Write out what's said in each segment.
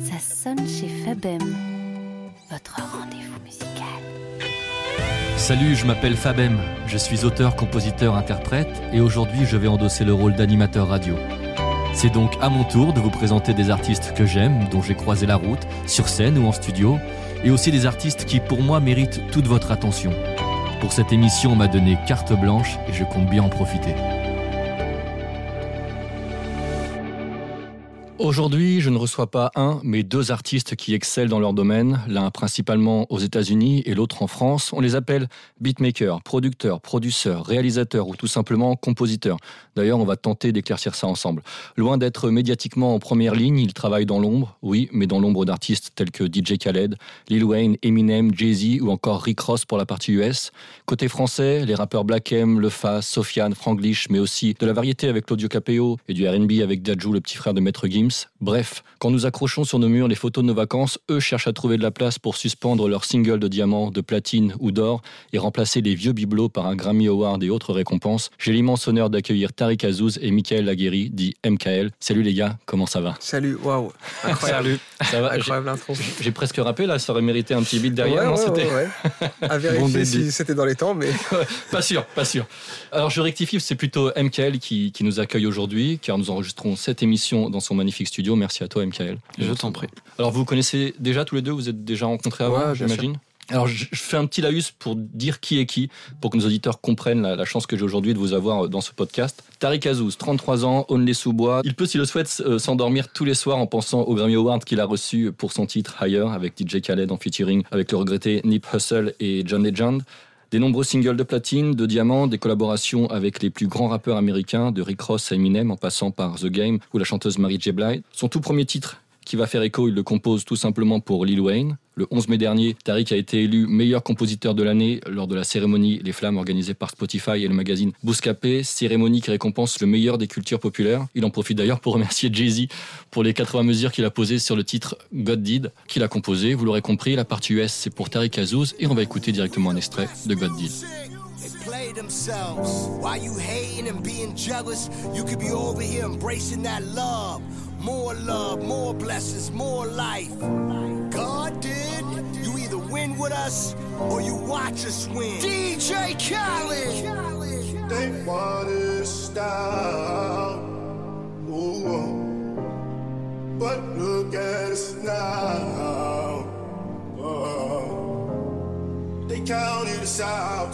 Ça sonne chez Fabem, votre rendez-vous musical. Salut, je m'appelle Fabem, je suis auteur, compositeur, interprète et aujourd'hui je vais endosser le rôle d'animateur radio. C'est donc à mon tour de vous présenter des artistes que j'aime, dont j'ai croisé la route, sur scène ou en studio, et aussi des artistes qui pour moi méritent toute votre attention. Pour cette émission, on m'a donné carte blanche et je compte bien en profiter. Aujourd'hui, je ne reçois pas un, mais deux artistes qui excellent dans leur domaine, l'un principalement aux États-Unis et l'autre en France. On les appelle beatmakers, producteurs, producteurs, réalisateurs ou tout simplement compositeurs. D'ailleurs, on va tenter d'éclaircir ça ensemble. Loin d'être médiatiquement en première ligne, ils travaillent dans l'ombre, oui, mais dans l'ombre d'artistes tels que DJ Khaled, Lil Wayne, Eminem, Jay-Z ou encore Rick Ross pour la partie US. Côté français, les rappeurs Black M, Le Fa, Sofiane, Franglish, mais aussi de la variété avec Claudio Capeo et du R&B avec Dajou, le petit frère de Maître Gims. Bref, quand nous accrochons sur nos murs les photos de nos vacances, eux cherchent à trouver de la place pour suspendre leurs singles de diamant, de platine ou d'or et remplacer les vieux bibelots par un Grammy Award et autres récompenses. J'ai l'immense honneur d'accueillir Tariq Azouz et Michael Laguerri, dit MKL. Salut les gars, comment ça va? Salut, waouh, incroyable. Salut, ça va? Incroyable intro. J'ai presque rappé là, ça aurait mérité un petit beat derrière. Ouais, non, ouais, ouais. À vérifier si c'était dans les temps, mais pas sûr, pas sûr. Alors je rectifie, c'est plutôt MKL qui, qui nous accueille aujourd'hui, car nous enregistrons cette émission dans son magnifique studio. Merci à toi MKL. Je t'en prie. Alors vous connaissez déjà tous les deux, vous êtes déjà rencontrés avant, Ouais, j'imagine? Alors je fais un petit laïus pour dire qui est qui, pour que nos auditeurs comprennent la, la chance que j'ai aujourd'hui de vous avoir euh, dans ce podcast. Tariq Azouz, 33 ans, Onley-sous-Bois. Il peut, s'il le souhaite, euh, s'endormir tous les soirs en pensant au Grammy Award qu'il a reçu pour son titre Higher avec DJ Khaled en featuring avec le regretté Nip Hussle et John Legend. Des nombreux singles de platine, de diamants, des collaborations avec les plus grands rappeurs américains, de Rick Ross à Eminem en passant par The Game ou la chanteuse Mary J. Blige. Son tout premier titre qui va faire écho, il le compose tout simplement pour Lil Wayne. Le 11 mai dernier, Tariq a été élu meilleur compositeur de l'année lors de la cérémonie Les Flammes organisée par Spotify et le magazine Bouscapé, cérémonie qui récompense le meilleur des cultures populaires. Il en profite d'ailleurs pour remercier Jay-Z pour les 80 mesures qu'il a posées sur le titre God Did, qu'il a composé. Vous l'aurez compris, la partie US c'est pour Tariq Azouz et on va écouter directement un extrait de God Did. More love, more blessings, more life. God did. You either win with us or you watch us win. DJ Khaled. They want us style. Ooh, oh. But look at us now. Oh. They counted us out.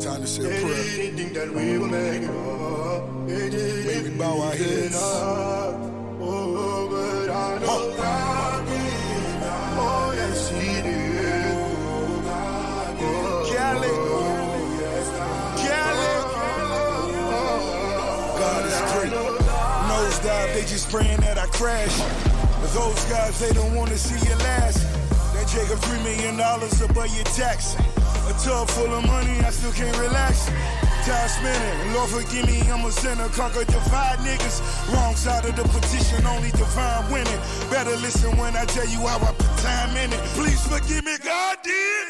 Time to say They a prayer. didn't think that we would make it up. They didn't May we bow our heads. us. Praying that I crash. But those guys, they don't want to see you last. That Jacob three million dollars above your tax. A tub full of money, I still can't relax. Time spinning, Lord forgive me, I'm a sinner. Conquer divide niggas. Wrong side of the petition, only divine winning. Better listen when I tell you how I put time in it. Please forgive me, God did.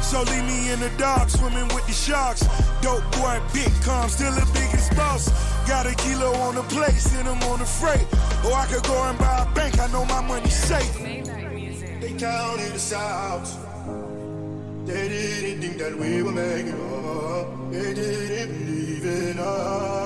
So leave me in the dark, swimming with the sharks. Dope boy, big calm, still the biggest boss. Got a kilo on the plate, send him on the freight. Or I could go and buy a bank, I know my money's safe. They counted us out. They didn't think that we were making up. They didn't believe in us.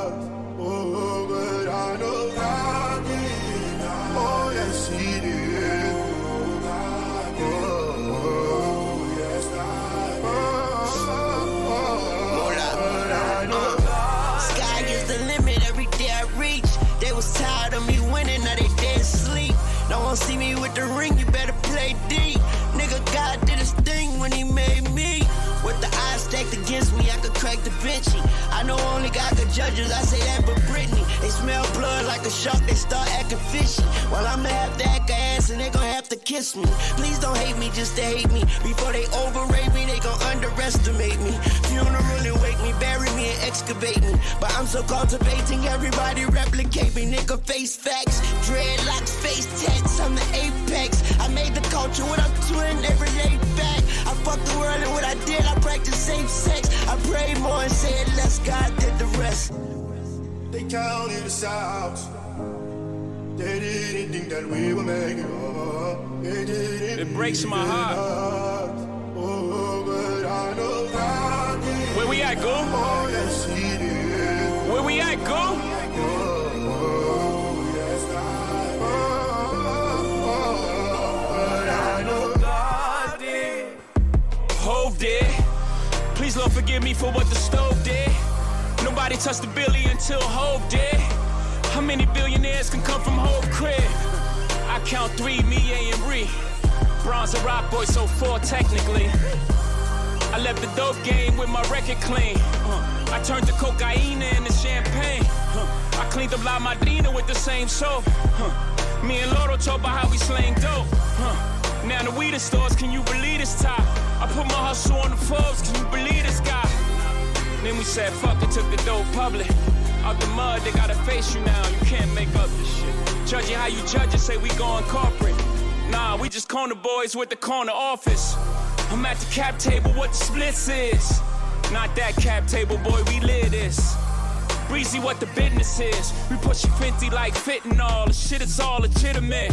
Vinci. I know only God could judge us, I say that but Britney. They smell blood like a shark, they start acting fishy. While I'ma have to act ass and they gon' have to kiss me. Please don't hate me just to hate me. Before they overrate me, they gon' underestimate me. Funeral and wake me, bury me and excavate me. But I'm so cultivating, everybody replicate me. Nigga, face facts, dreadlocks, face tats, I'm the apex. I made the culture what I'm doing every day back. I fucked the world and what I did, I practiced safe sex. I prayed more and said less, God did the rest. They counted us out. They didn't think that we would make it. Oh, they didn't It breaks my heart. Oh, but I know God did. Where we at, go? Oh, yes, He. Where we at, go? Hove did. Please, Lord, forgive me for what the stove did. Nobody touched the billy until Hove did. How many billionaires can come from Hove crib? I count three, me, A, and Ree. Bronze and rock boy, so four technically. I left the dope game with my record clean. Uh, I turned the cocaine into champagne. Uh, I cleaned up La Madrina with the same soap. Uh, me and Loro talk about how we slang dope. Now the weed stores, can you believe this top? Put my hustle on the Forbes, can you believe this guy? Then we said, fuck it, took the dope public. Out the mud, they gotta face you now. You can't make up this shit. Judge how you judge it, say we going corporate. Nah, we just corner boys with the corner office. I'm at the cap table, what the splits is. Not that cap table, boy, we live this. Breezy, what the business is. We pushing 50 like fitting all. The shit is all legitimate.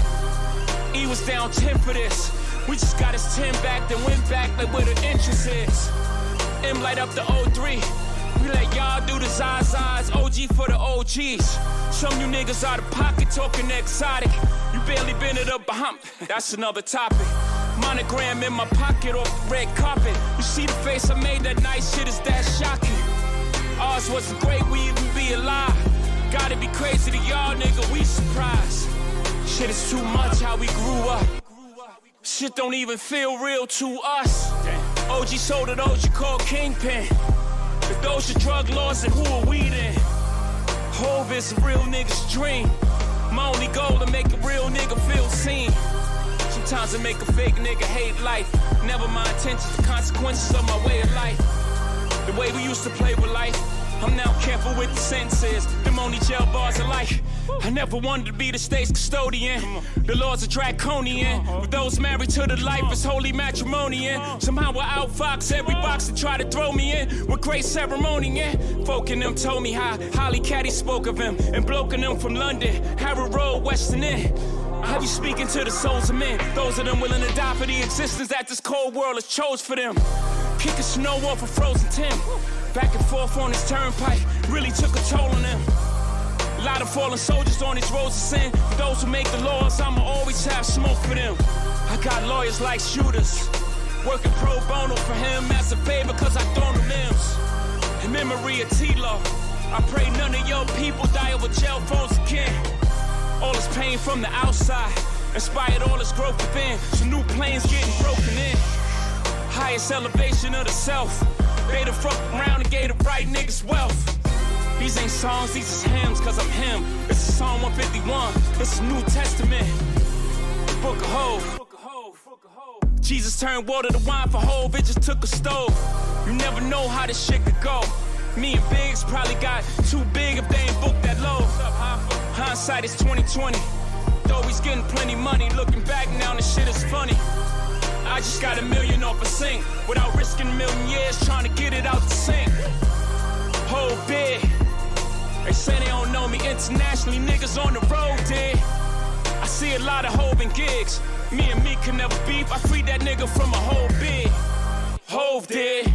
E was down 10 for this. We just got his 10 back, then went back like where the entrance is. M light up the O3. We let y'all do the Zazas, OG for the OGs. Some you niggas out of pocket talking exotic. You barely been it up behind. That's another topic. Monogram in my pocket off the red carpet. You see the face I made that night, shit is that shocking. Ours wasn't great, we even be alive. Gotta be crazy to y'all, nigga, we surprised. Shit is too much how we grew up. Shit don't even feel real to us. OG sold it, OG called Kingpin. If those are drug laws, then who are we then? Hove is a real nigga's dream. My only goal to make a real nigga feel seen. Sometimes I make a fake nigga hate life. Never my intentions, the consequences of my way of life. The way we used to play with life. I'm now careful with the senses. Them only jail bars of life. I never wanted to be the state's custodian. The laws are draconian. With those married to the life is holy matrimonian. Somehow I outfox every box that try to throw me in. With great ceremony, yeah. Folk in them told me how Holly Caddy spoke of him. And bloke in them from London. Harrow Road, Western End. I you speaking to the souls of men. Those of them willing to die for the existence that this cold world has chose for them. Kicking snow off a frozen Tim. Back and forth on this turnpike really took a toll on them. A lot of fallen soldiers on these roads of sin. For those who make the laws, I'ma always have smoke for them. I got lawyers like shooters. Working pro bono for him as a favor, cause I thrown them limbs. In memory of T-Law, I pray none of your people die over jail phones again. All this pain from the outside inspired all this growth within. So new planes getting broken in. Highest elevation of the self. They the fuck around and gave the right niggas wealth. These ain't songs, these is hymns, cause I'm him. This is Psalm 151, this is New Testament. Book of Hope. Jesus turned water to wine for Hove, it just took a stove. You never know how this shit could go. Me and Biggs probably got too big if they ain't booked that low. Hindsight is 2020. Though he's getting plenty money, looking back now, this shit is funny. I just got a million off a sink without risking a million years trying to get it out the sink. Whole big. They say they don't know me internationally, niggas on the road did. I see a lot of Hove gigs. Me and me can never beef. I freed that nigga from a whole big. Hove did.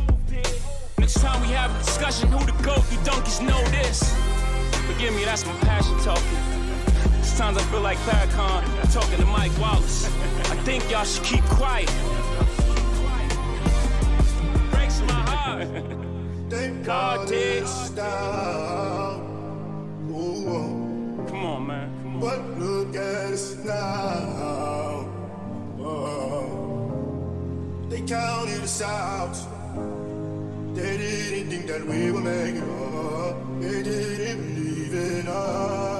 Next time we have a discussion, who the goat? You donkeys know this. Forgive me, that's my passion talking. Sometimes I feel like Farrakhan talking to Mike Wallace. I think y'all should keep quiet. Breaks my heart. Thank God did. it's down. Ooh, Come on, man. Come on. but look at us now. Oh, they counted us out. They didn't think that we make it up. They didn't believe in us.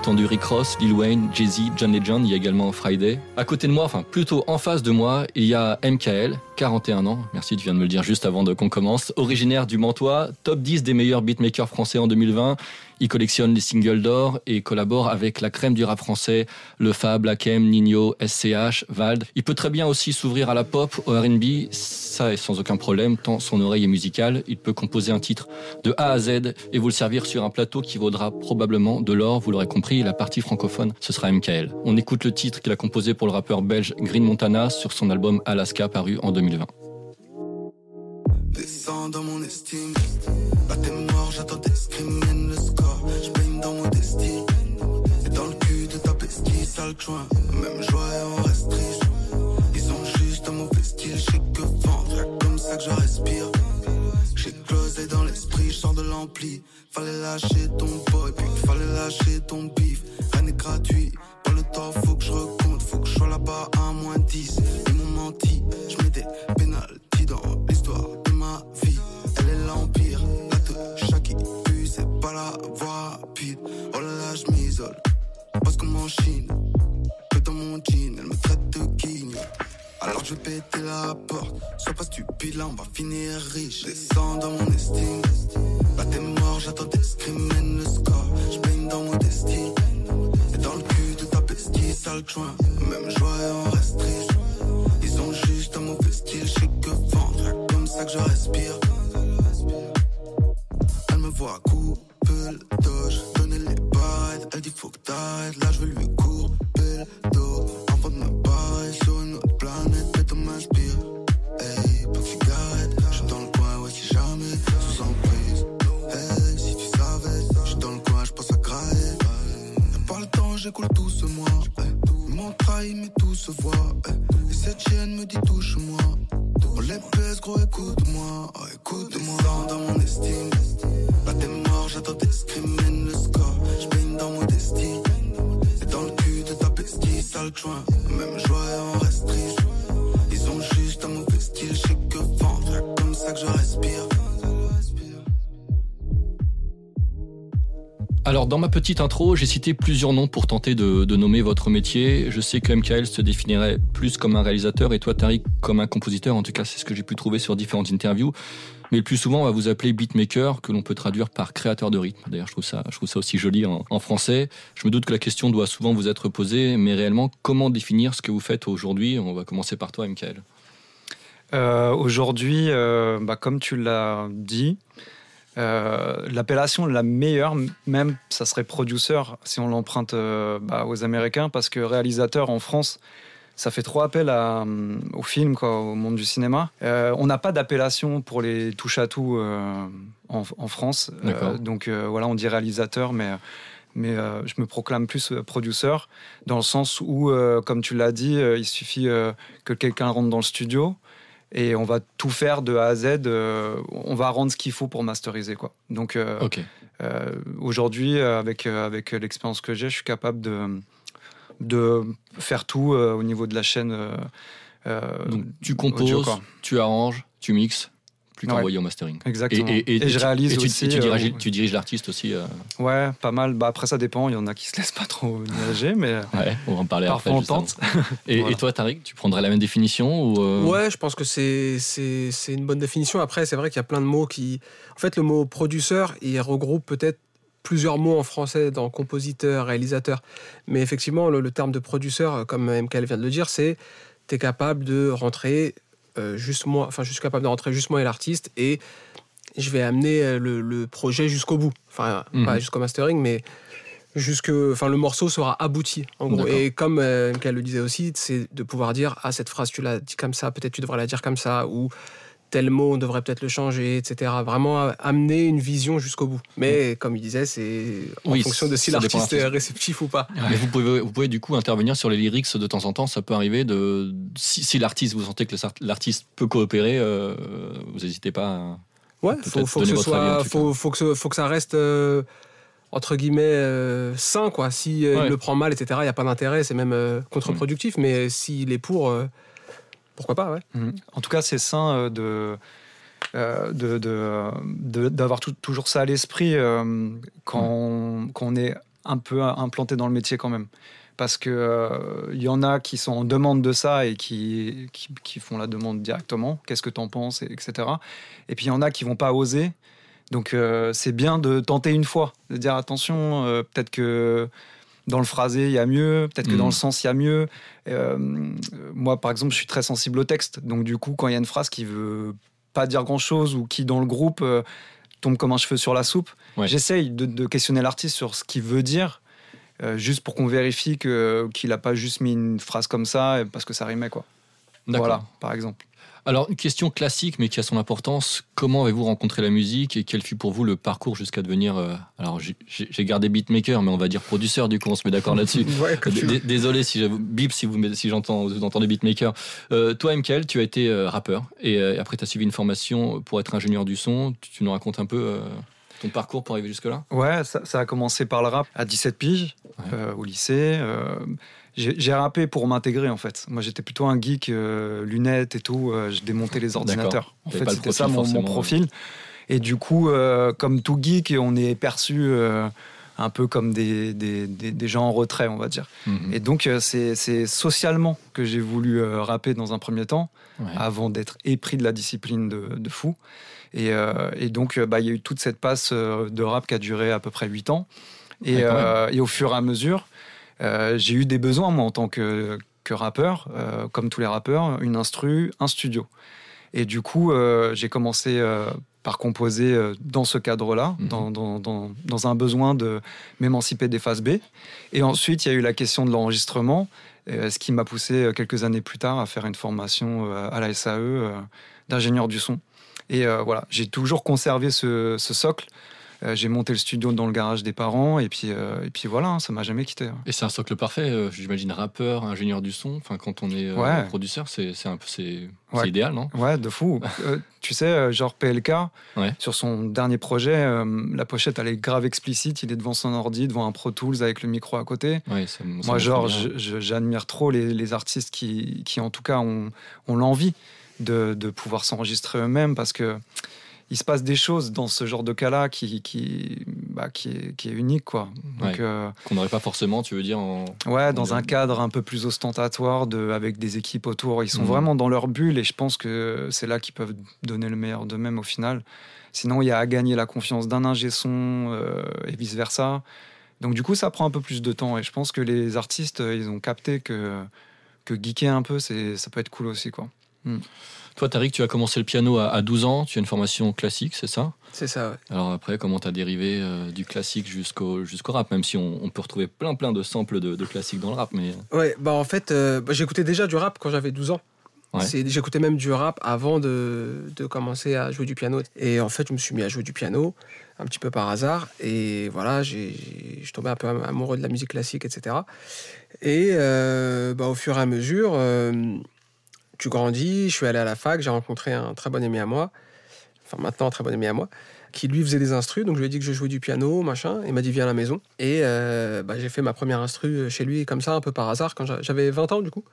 Entendu Rick Ross, Lil Wayne, Jay-Z, John Legend, il y a également Friday. À côté de moi, enfin plutôt en face de moi, il y a MKL, 41 ans. Merci, tu viens de me le dire juste avant qu'on commence. Originaire du Mantois, top 10 des meilleurs beatmakers français en 2020. Il collectionne les singles d'or et collabore avec la crème du rap français, Le Fab, Lakem, Nino, SCH, Vald. Il peut très bien aussi s'ouvrir à la pop, au R&B, ça est sans aucun problème, tant son oreille est musicale. Il peut composer un titre de A à Z et vous le servir sur un plateau qui vaudra probablement de l'or, vous l'aurez compris, la partie francophone, ce sera MKL. On écoute le titre qu'il a composé pour le rappeur belge Green Montana sur son album Alaska paru en 2020. Descends dans mon estime, bah t'es mort, j'attends tes le score, je baigne dans modestie, et dans le cul de ta pestie, sale joint, même joie et on reste triste, ils ont juste un mauvais style, je que vendre, comme ça que je respire, j'ai closé dans l'esprit, je de l'ampli, fallait lâcher ton boy, puis fallait lâcher ton bif, rien n'est gratuit, pas le temps, faut que je recompte, faut que je sois là-bas à moins 10, ils m'ont menti, je mets des pénalties dans l'histoire vie, elle est l'empire. La touche qui pue, c'est pas la voie rapide. Oh là là, je m'isole, parce qu'on m'enchine. Que dans mon jean, elle me traite de guigne. Alors je vais péter la porte. Sois pas stupide, là on va finir riche. Descends dans mon estime. Là t'es mort, j'attends tes screaming le score. Je dans modestie. Et dans le cul de ta bestie, sale joint. Même joie on reste riche. Mauvais style, je que vendre ça que je respire. Elle me voit couper le doge, donner les bails. Elle dit faut que t'arrêtes, là je veux lui couper le dos. Avant de me barrer sur une autre planète, mais m'inspire. Hey, pas de cigarette, j'suis dans le coin, ouais si jamais, sous emprise. Hey, si tu savais, j'suis dans le coin, j'pense à grailler. Y'a pas le temps, j'écoule tout ce mois. Ils m'ont trahi, mais tout se voit. Et cette chienne me dit touche-moi. On les pèse, gros, écoute-moi, oh, écoute-moi. dans mon estime. Là t'es mort, j'attends tes screaming le score. J'baigne dans modestie. Et dans le cul de ta bestie, sale joint. Même joie et on reste triste. Ils ont juste un mauvais style, j'sais que vendre. comme ça que je respire. Alors, dans ma petite intro, j'ai cité plusieurs noms pour tenter de, nommer votre métier. Je sais que MKL se définirait plus comme un réalisateur et toi, Tariq, comme un compositeur. En tout cas, c'est ce que j'ai pu trouver sur différentes interviews. Mais le plus souvent, on va vous appeler beatmaker, que l'on peut traduire par créateur de rythme. D'ailleurs, je trouve ça, je trouve ça aussi joli en, français. Je me doute que la question doit souvent vous être posée, mais réellement, comment définir ce que vous faites aujourd'hui? On va commencer par toi, MKL. Euh, aujourd'hui, euh, bah, comme tu l'as dit, euh, l'appellation la meilleure, même, ça serait producer si on l'emprunte euh, bah, aux Américains, parce que réalisateur en France, ça fait trop appel à, euh, au film, quoi, au monde du cinéma. on n'a pas d'appellation pour les touche à tout en, en, France. donc voilà, on dit réalisateur, mais mais je me proclame plus producer dans le sens où, comme tu l'as dit, il suffit que quelqu'un rentre dans le studio, et on va tout faire de A à Z. Euh, on va rendre ce qu'il faut pour masteriser. Quoi. Donc euh, euh, aujourd'hui, avec, avec l'expérience que j'ai, je suis capable de, de faire tout au niveau de la chaîne. Donc, tu composes, tu arranges, tu mixes plus qu'envoyer au mastering. Exactement. Et, je réalise aussi. Et tu, diriges, euh, tu diriges l'artiste aussi euh... Ouais, pas mal. Bah, après, ça dépend. Il y en a qui se laissent pas trop diriger, mais. Ouais, on va en parler parfois après. on tente. et, toi, Tariq, tu prendrais la même définition ou euh... Ouais, je pense que c'est une bonne définition. Après, c'est vrai qu'il y a plein de mots qui. En fait, le mot produceur, il regroupe peut-être plusieurs mots en français dans compositeur, réalisateur. Mais effectivement, le, le terme de produceur, comme MKL vient de le dire, c'est tu es capable de rentrer euh, juste moi, enfin, je suis capable de rentrer juste moi et l'artiste et je vais amener euh, le, projet jusqu'au bout. Enfin, mhm. pas jusqu'au mastering, mais jusque, enfin, le morceau sera abouti, en gros. Et comme euh, le disait aussi, c'est de pouvoir dire, ah, cette phrase, tu l'as dit comme ça, peut-être tu devrais la dire comme ça, ou tel mot, on devrait peut-être le changer, etc. Vraiment amener une vision jusqu'au bout. Mais comme il disait, c'est en fonction de si l'artiste est réceptif ou pas. Mais vous pouvez, vous pouvez du coup intervenir sur les lyrics de temps en temps. Ça peut arriver de si, l'artiste, vous sentez que l'artiste peut coopérer, euh, vous n'hésitez pas. À, ouais, faut, faut, que ce soit, faut, faut, que faut que ça reste. Euh, entre guillemets euh, sain quoi si il le prend mal etc il n'y a pas d'intérêt c'est même contre-productif mm. mais s'il est pour pourquoi pas, ouais. Mhm. En tout cas, c'est sain euh, de. Euh, d'avoir toujours ça à l'esprit euh, quand, on, est un peu implantés dans le métier quand même. Parce qu'il il y en a qui sont en demande de ça et qui, qui, qui font la demande directement. Qu'est-ce que tu en penses, etc. Et puis il y en a qui vont pas oser. Donc c'est bien de tenter une fois, de dire attention, peut-être que dans le phrasé, il y a mieux, peut-être que dans le sens, il y a mieux. moi, par exemple, je suis très sensible au texte. Donc, du coup, quand il y a une phrase qui veut pas dire grand-chose ou qui, dans le groupe, tombe comme un cheveu sur la soupe, j'essaye de, questionner l'artiste sur ce qu'il veut dire, juste pour qu'on vérifie qu'il n'a pas juste mis une phrase comme ça parce que ça rimait. Quoi. Voilà, par exemple. Alors, une question classique, mais qui a son importance. Comment avez-vous rencontré la musique et quel fut pour vous le parcours jusqu'à devenir. Euh, alors, j'ai gardé beatmaker, mais on va dire producteur, du coup, on se met d'accord là-dessus. Désolé si bip si, vous, si j'entends, vous entendez beatmaker. Euh, toi, Mkel, tu as été euh, rappeur et après, tu as suivi une formation pour être ingénieur du son. Tu, nous racontes un peu ton parcours pour arriver jusque-là? Ouais, ça, a commencé par le rap à 17 piges au lycée j'ai rappé pour m'intégrer en fait. Moi j'étais plutôt un geek, euh, lunettes et tout, euh, je démontais les ordinateurs. En fait c'était ça mon, profil. Et du coup, euh, comme tout geek, on est perçu un peu comme des, des, des, gens en retrait, on va dire. Mhm. Et donc c'est socialement que j'ai voulu rapper dans un premier temps, avant d'être épris de la discipline de, de fou. Et, et donc bah, il y a eu toute cette passe de rap qui a duré à peu près 8 ans. Et, et au fur et à mesure, euh, j'ai eu des besoins, moi, en tant que, que rappeur, euh, comme tous les rappeurs, une instru, un studio. Et du coup, euh, j'ai commencé par composer dans ce cadre-là, mhm. dans, dans, dans, un besoin de m'émanciper des phases B. Et ensuite, il y a eu la question de l'enregistrement, ce qui m'a poussé quelques années plus tard à faire une formation à la SAE d'ingénieur du son. Et voilà, j'ai toujours conservé ce, ce socle euh, j'ai monté le studio dans le garage des parents et puis, euh, et puis voilà, hein, ça m'a jamais quitté. Hein. Et c'est un socle parfait, euh, j'imagine rappeur, ingénieur du son. Enfin, quand on est producteur, c'est un peu c'est idéal, non? Ouais, de fou. tu sais, genre PLK, sur son dernier projet, la pochette elle est grave explicite. Il est devant son ordi, devant un Pro Tools avec le micro à côté. Moi, genre, j'admire trop les, les, artistes qui, qui, en tout cas, ont, ont l'envie de, de pouvoir s'enregistrer eux-mêmes parce que il se passe des choses dans ce genre de cas-là qui, qui, bah, qui, est, qui est unique. quoi. Euh, Qu'on n'aurait pas forcément, tu veux dire en... Ouais, dans un cadre un peu plus ostentatoire, de, avec des équipes autour. Ils sont mhm. vraiment dans leur bulle et je pense que c'est là qu'ils peuvent donner le meilleur d'eux-mêmes au final. Sinon, il y a à gagner la confiance d'un ingé son euh, et vice-versa. Donc du coup, ça prend un peu plus de temps et je pense que les artistes, ils ont capté que, que geeker un peu, ça peut être cool aussi. quoi. Hmm. Toi, Tariq, tu as commencé le piano à, 12 ans, tu as une formation classique, c'est ça? C'est ça, ouais. Alors après, comment tu as dérivé euh, du classique jusqu'au jusqu'au rap, même si on, peut retrouver plein plein de samples de, classiques dans le rap mais... Euh. Ouais, bah en fait, euh, bah, j'écoutais déjà du rap quand j'avais 12 ans. J'écoutais même du rap avant de, de, commencer à jouer du piano. Et en fait, je me suis mis à jouer du piano un petit peu par hasard. Et voilà, je tombé un peu amoureux de la musique classique, etc. Et bah, au fur et à mesure, tu grandis, je suis allé à la fac, j'ai rencontré un très bon ami à moi, enfin maintenant un très bon ami à moi, qui lui faisait des instrus, donc je lui ai dit que je jouais du piano, machin, et il m'a dit viens à la maison. Et euh, bah, j'ai fait ma première instru chez lui comme ça, un peu par hasard, quand j'avais 20 ans du coup.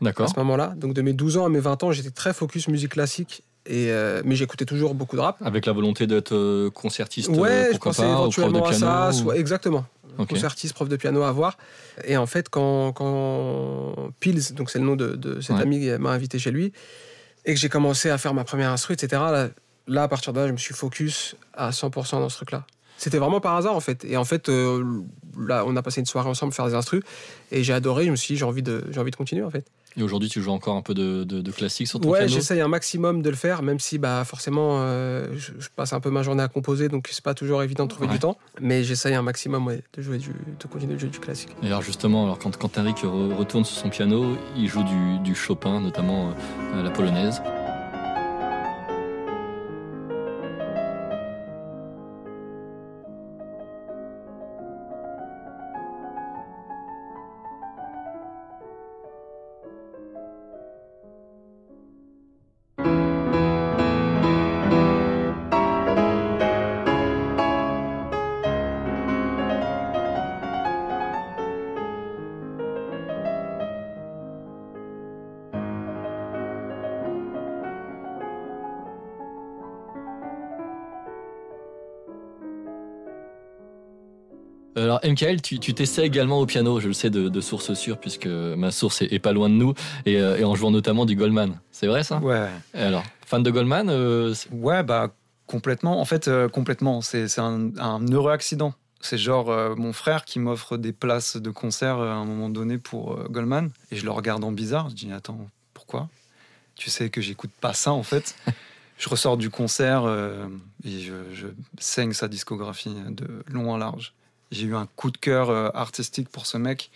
D'accord. À ce moment-là, donc de mes 12 ans à mes 20 ans, j'étais très focus musique classique et euh, mais j'écoutais toujours beaucoup de rap. Avec la volonté d'être euh, concertiste, ouais, je pensais éventuellement à ça, soit, exactement. Concertiste, prof de piano à voir. Et en fait, quand, quand Pils, donc c'est le nom de, cet ami qui m'a invité chez lui, et que j'ai commencé à faire ma première instru, etc., là, à partir de là, je me suis focus à 100% dans ce truc-là. C'était vraiment par hasard en fait. Et en fait, euh, là, on a passé une soirée ensemble faire des instrus et j'ai adoré. Je me suis dit, j'ai envie de, j'ai envie de continuer en fait. Et aujourd'hui, tu joues encore un peu de, de, classique sur ton ouais, j'essaye un maximum de le faire, même si bah, forcément, euh, je, passe un peu ma journée à composer, donc c'est pas toujours évident de trouver du temps. Mais j'essaye un maximum ouais, de, jouer du, de continuer de jouer du classique. Et alors justement, alors quand, quand Tariq retourne sur son piano, il joue du, du Chopin, notamment euh, la polonaise. Alors, MKL, tu t'essaies également au piano, je le sais de, de source sûre, puisque ma source est, est pas loin de nous, et, euh, et en jouant notamment du Goldman. C'est vrai ça? Ouais. Et Alors, fan de Goldman euh, Ouais, bah complètement. En fait, euh, complètement. C'est un, un heureux accident. C'est genre mon frère qui m'offre des places de concert à un moment donné pour Goldman. Et je le regarde en bizarre. Je dis Attends, pourquoi? Tu sais que j'écoute pas ça en fait. je ressors du concert euh, et je, je saigne sa discographie de long en large. J'ai eu un coup de cœur euh, artistique pour ce mec.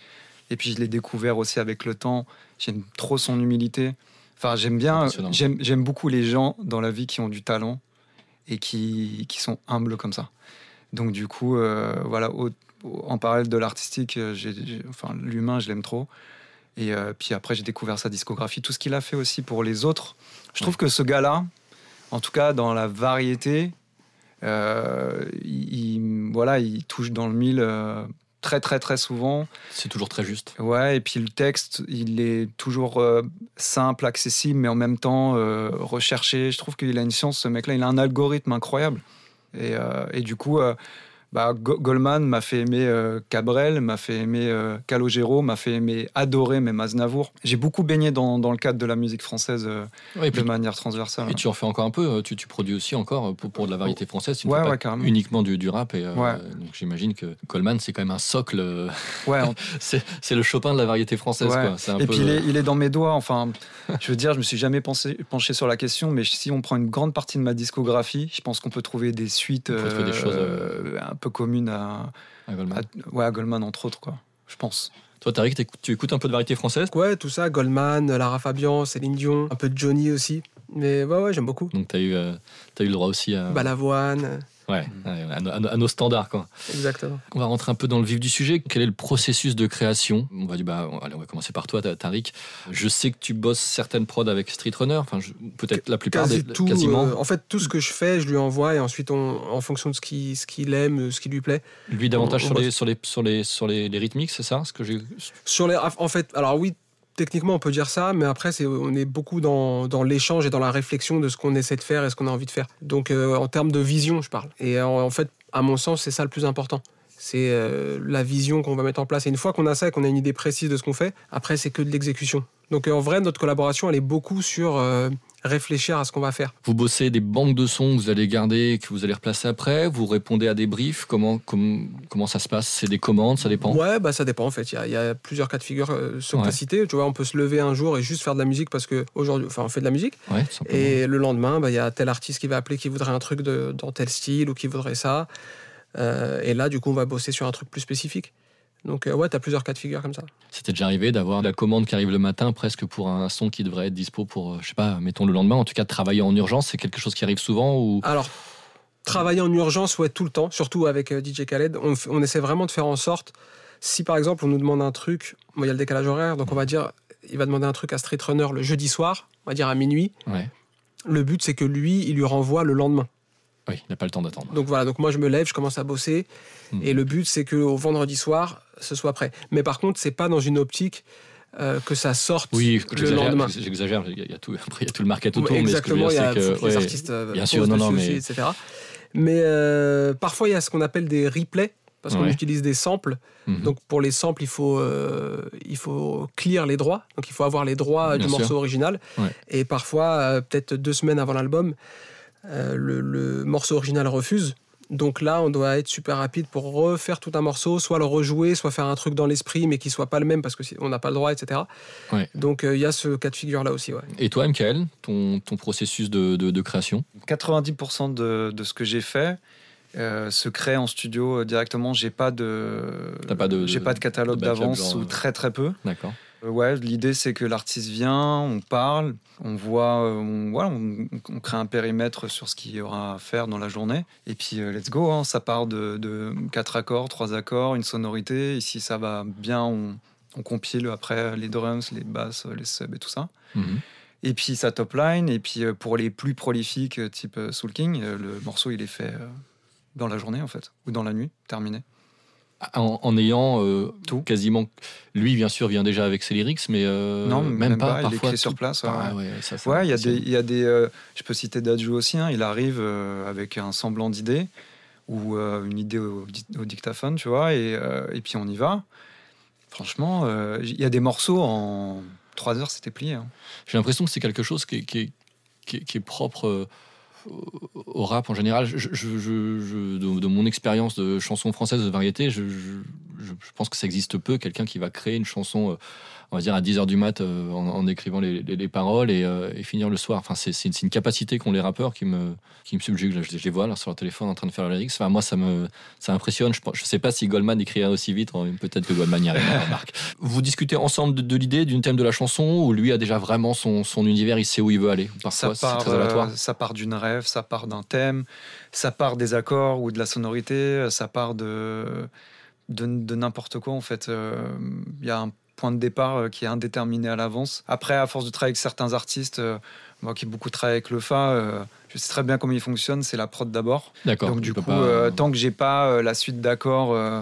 Et puis je l'ai découvert aussi avec le temps. J'aime trop son humilité. Enfin, j'aime bien, Impressionnant. j'aime beaucoup les gens dans la vie qui ont du talent et qui, qui sont humbles comme ça. Donc du coup, euh, voilà, au- au- en parallèle de l'artistique, euh, enfin l'humain, je l'aime trop. Et euh, puis après, j'ai découvert sa discographie, tout ce qu'il a fait aussi pour les autres. Je trouve que ce gars-là, en tout cas dans la variété, euh, il, il- voilà, il touche dans le mille euh, très très très souvent. c'est toujours très juste. Ouais, et puis le texte, il est toujours euh, simple, accessible, mais en même temps euh, recherché. Je trouve qu'il a une science, ce mec-là. Il a un algorithme incroyable. Et, euh, et du coup, euh, bah, Go- Goldman m'a fait aimer euh, Cabrel, m'a fait aimer euh, Calogero, m'a fait aimer, adorer même Aznavour. J'ai beaucoup baigné dans, dans le cadre de la musique française euh, Ouais, de puis, manière transversale. et tu en fais encore un peu, tu, tu produis aussi encore pour, pour de la variété française, tu ne Ouais, fais pas ouais, carrément. uniquement du, du rap. Et. Donc j'imagine que Goldman, c'est quand même un socle, Ouais, en- c'est le Chopin de la variété française. Quoi. Un Et peu, puis il est, il est dans mes doigts. Enfin, je veux dire, je me suis jamais pensé, penché sur la question, mais si on prend une grande partie de ma discographie, je pense qu'on peut trouver des suites On des choses, un peu communes à, à Goldman. à- ouais, à Goldman entre autres, quoi. Je pense. Toi, Tariq, tu écoutes un peu de variété française? Ouais, tout ça, Goldman, Lara Fabian, Céline Dion, un peu de Johnny aussi. Mais ouais, ouais, j'aime beaucoup. Donc, tu as, eu, euh, t'as eu le droit aussi à, Balavoine, euh, ouais, ouais, à, nos- à standards. Quoi. exactement. On va rentrer un peu dans le vif du sujet. Quel est le processus de création? On va, dire, bah, allez, on va commencer par toi, Ta- Tariq. Je sais que tu bosses certaines prods avec Street Runner, enfin, peut-être la plupart Quasi des, tout. quasiment. euh, en fait, tout ce que je fais, je lui envoie et ensuite, on, en fonction de ce qu'il ce qu'il aime, ce qui lui plaît. Lui, davantage on sur, les, sur, les, sur, les, sur les, les rythmiques, c'est ça ce que j'ai... Sur les, en fait, alors oui, techniquement, on peut dire ça, mais après, c'est, on est beaucoup dans, l'échange et dans la réflexion de ce qu'on essaie de faire et ce qu'on a envie de faire. Donc, euh, en termes de vision, je parle. Et en, fait, à mon sens, c'est ça le plus important. C'est euh, la vision qu'on va mettre en place. Et une fois qu'on a ça et qu'on a une idée précise de ce qu'on fait, après, c'est que de l'exécution. Donc, euh, en vrai, notre collaboration, elle est beaucoup sur réfléchir à ce qu'on va faire. Vous bossez des banques de sons que vous allez garder, que vous allez replacer après Vous répondez à des briefs comment, comment, comment ça se passe? C'est des commandes, ça dépend? Ouais, bah ça dépend en fait. Il y a, il y a plusieurs cas de figure euh, sur Ouais. cité. Tu vois, on peut se lever un jour et juste faire de la musique parce que aujourd'hui, enfin, on fait de la musique. Ouais. Et le lendemain, bah, il y a tel artiste qui va appeler qui voudrait un truc de, dans tel style ou qui voudrait ça. Euh, et là, du coup, on va bosser sur un truc plus spécifique. Donc, euh, ouais, t'as plusieurs cas de figure comme ça. C'était déjà arrivé d'avoir la commande qui arrive le matin presque pour un son qui devrait être dispo pour, euh, je sais pas, mettons le lendemain. En tout cas, de travailler en urgence, c'est quelque chose qui arrive souvent ou? Alors, travailler en urgence, ouais, tout le temps, surtout avec euh, DJ Khaled, on, essaie vraiment de faire en sorte, si par exemple on nous demande un truc, bon, il y a le décalage horaire, donc on va dire, il va demander un truc à Street Runner le jeudi soir, on va dire à minuit. Ouais. Le but, c'est que lui, il lui renvoie le lendemain. Oui, il n'a pas le temps d'attendre. Donc voilà, donc moi je me lève, je commence à bosser, Hmm. et le but, c'est qu'au vendredi soir, ce soit prêt. Mais par contre, c'est pas dans une optique euh, que ça sorte Oui, le lendemain. j'exagère, il y a- tout, après, il y a tout le market autour, Ouais, mais que Exactement, il y a que que les ouais, artistes euh, bien sûr, non, non, dessus mais- aussi, etc. Mais euh, parfois, il y a ce qu'on appelle des replays, parce qu'on Ouais. utilise des samples. Mhm. Donc pour les samples, il faut, euh, il faut clear les droits. Donc il faut avoir les droits Bien du sûr. morceau original. Ouais. Et parfois, euh, peut-être deux semaines avant l'album, euh, le, le morceau original refuse. Donc là, on doit être super rapide pour refaire tout un morceau, soit le rejouer, soit faire un truc dans l'esprit, mais qui soit pas le même parce qu'on n'a pas le droit, etc. Ouais. Donc euh, il y a ce cas de figure là aussi. Ouais. Et toi, Michael, ton, ton processus de, de- de création? 90% de, de ce que j'ai fait euh, se crée en studio euh, directement. J'ai pas de, pas de- j'ai pas de catalogue d'avance ou très très peu. D'accord. Euh, Ouais, l'idée c'est que l'artiste vient, on parle, on voit, euh, on, voilà, on, on crée un périmètre sur ce qu'il y aura à faire dans la journée. Et puis euh, let's go, hein, ça part de, de quatre accords, trois accords, une sonorité. Et si ça va bien, on, on compile après les drums, les basses, les subs et tout ça. Mhm. Et puis sa top line. Et puis pour les plus prolifiques, type Soul King, le morceau il est fait dans la journée en fait, ou dans la nuit, terminé. En, en ayant euh, Tout. quasiment. Lui, bien sûr, vient déjà avec ses lyrics, mais euh, non, même, pas. il parfois, sur place. ouais, Ah ouais. il y a des, il y a des euh, je peux citer Dadju aussi, hein, il arrive avec un semblant d'idée. ou une idée au, di- au dictaphone, tu vois, et, et puis on y va. Franchement, il y a des morceaux en trois heures, c'était plié. hein. J'ai l'impression que c'est quelque chose qui est, qui est- qui est- qui est propre au- rap en général. Je, je- je- je- de, de mon expérience de chanson française de variété, je, pense que ça existe peu, quelqu'un qui va créer une chanson, euh, on va dire, à 10h du mat euh, en, en écrivant les, les- les paroles et, euh, et finir le soir. Enfin, c'est une, capacité qu'ont les rappeurs qui me, qui me subjugue. Là, je, les vois là, sur leur téléphone en train de faire leurs lyrics. Enfin, moi, ça me ça m'impressionne. Je ne sais pas si Goldman écrirait aussi vite. hein, Peut-être que Goldman y arrive, remarque. Vous discutez ensemble de, de l'idée, d'une thème de la chanson, ou lui a déjà vraiment son, son univers, il sait où il veut aller? Parfois, c'est ça, part, très aléatoire. ça part d'une rêve, ça part d'un thème, ça part des accords ou de la sonorité, euh, ça part de, de, de n'importe quoi en fait. Euh, Il y a un point de départ euh, qui est indéterminé à l'avance. Après, à force de travailler avec certains artistes, euh, moi qui beaucoup travaillé avec le Fa, euh, je sais très bien comment il fonctionne, c'est la prod d'abord. D'accord. Donc du coup, pas- euh, tant que j'ai pas euh, la suite d'accords euh,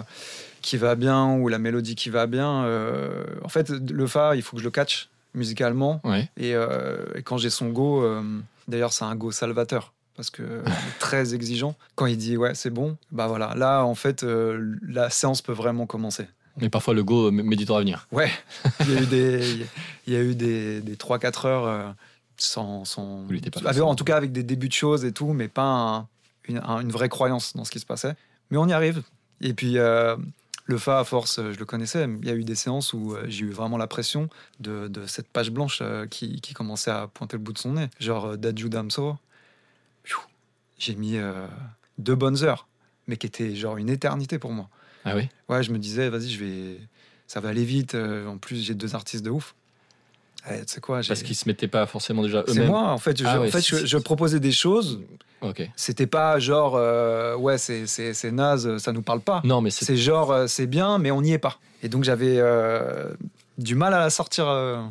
qui va bien ou la mélodie qui va bien, euh, en fait, le Fa, il faut que je le catch musicalement. Ouais. Et, euh, et quand j'ai son go, euh, d'ailleurs c'est un go salvateur parce que très exigeant. Quand il dit ouais c'est bon, bah voilà, là en fait euh, la séance peut vraiment commencer. Mais parfois, le go m- méditera à venir. Ouais, il y a eu des, il y a eu des, des 3-4 heures euh, sans, sans pas avec- en tout cas avec des débuts de choses et tout, mais pas un- une, un- une vraie croyance dans ce qui se passait. Mais on y arrive. Et puis euh, le Fa, à force, euh, je le connaissais. Il y a eu des séances où euh, j'ai eu vraiment la pression de, de cette page blanche euh, qui, qui commençait à pointer le bout de son nez. Genre Dadju Damso. J'ai mis euh, deux bonnes heures, mais qui étaient genre une éternité pour moi. Ah oui? Ouais, je me disais, vas-y, je vais, ça va aller vite. En plus, j'ai deux artistes de ouf. Eh, tu sais quoi, Parce qu'ils se mettaient pas forcément déjà c'est eux-mêmes. moi. En fait, je, Ah ouais, en fait, c'est- je, je proposais des choses. Ok. C'était pas genre, euh, ouais, c'est c'est- c'est naze, ça nous parle pas. Non, mais c'est. C'est genre, euh, c'est bien, mais on n'y est pas. Et donc, j'avais euh, du mal à sortir euh,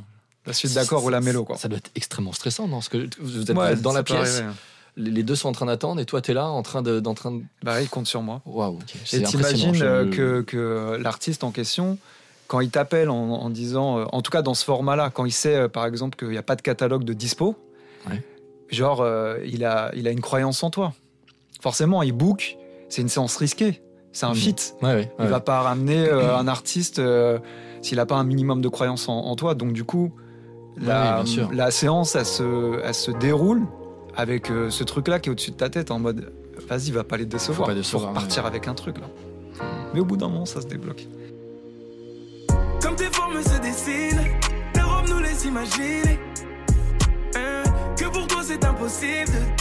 la suite d'accord ou la mélo, quoi. Ça doit être extrêmement stressant, non Parce que vous êtes Ouais, dans la pièce, les les deux sont en train d'attendre et toi, tu es là en train de. En train de... Bah, il compte sur moi. Waouh, ok. Et C'est impressionnant, t'imagines je- que, que l'artiste en question, quand il t'appelle en, en disant, euh, en tout cas dans ce format-là, quand il sait euh, par exemple qu'il n'y a pas de catalogue de dispo, Ouais. genre euh, il, a, il a une croyance en toi. Forcément, il book, c'est une séance risquée, c'est un Mhm. fit. Ouais, ouais. Il va pas ramener un artiste s'il n'a pas un minimum de croyance en, en toi. Donc du coup, la, séance, elle se, elle se déroule avec ce truc-là qui est au-dessus de ta tête en mode, vas-y, va pas les décevoir. pas décevoir, Faut repartir avec un truc là. Mais au bout d'un moment, ça se débloque. Se dessinent, ta robe nous laisse imaginer. Hein, que pour toi c'est impossible. de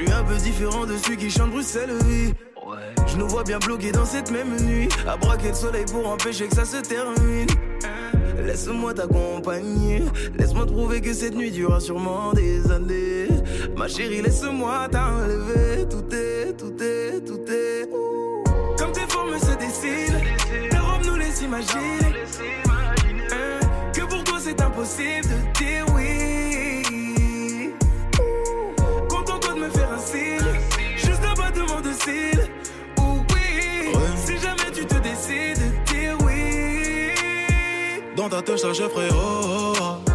Je suis un peu différent de celui qui chante Bruxelles, oui. Je nous vois bien bloqués dans cette même nuit. À braquer le soleil pour empêcher que ça se termine. Laisse-moi t'accompagner. Laisse-moi te prouver que cette nuit durera sûrement des années. Ma chérie, laisse-moi t'enlever. Tout est, tout est, tout est. Comme tes formes se dessinent, ta robe nous laisse imaginer. Hein, que pour toi c'est impossible Je ferai oh, oh, oh.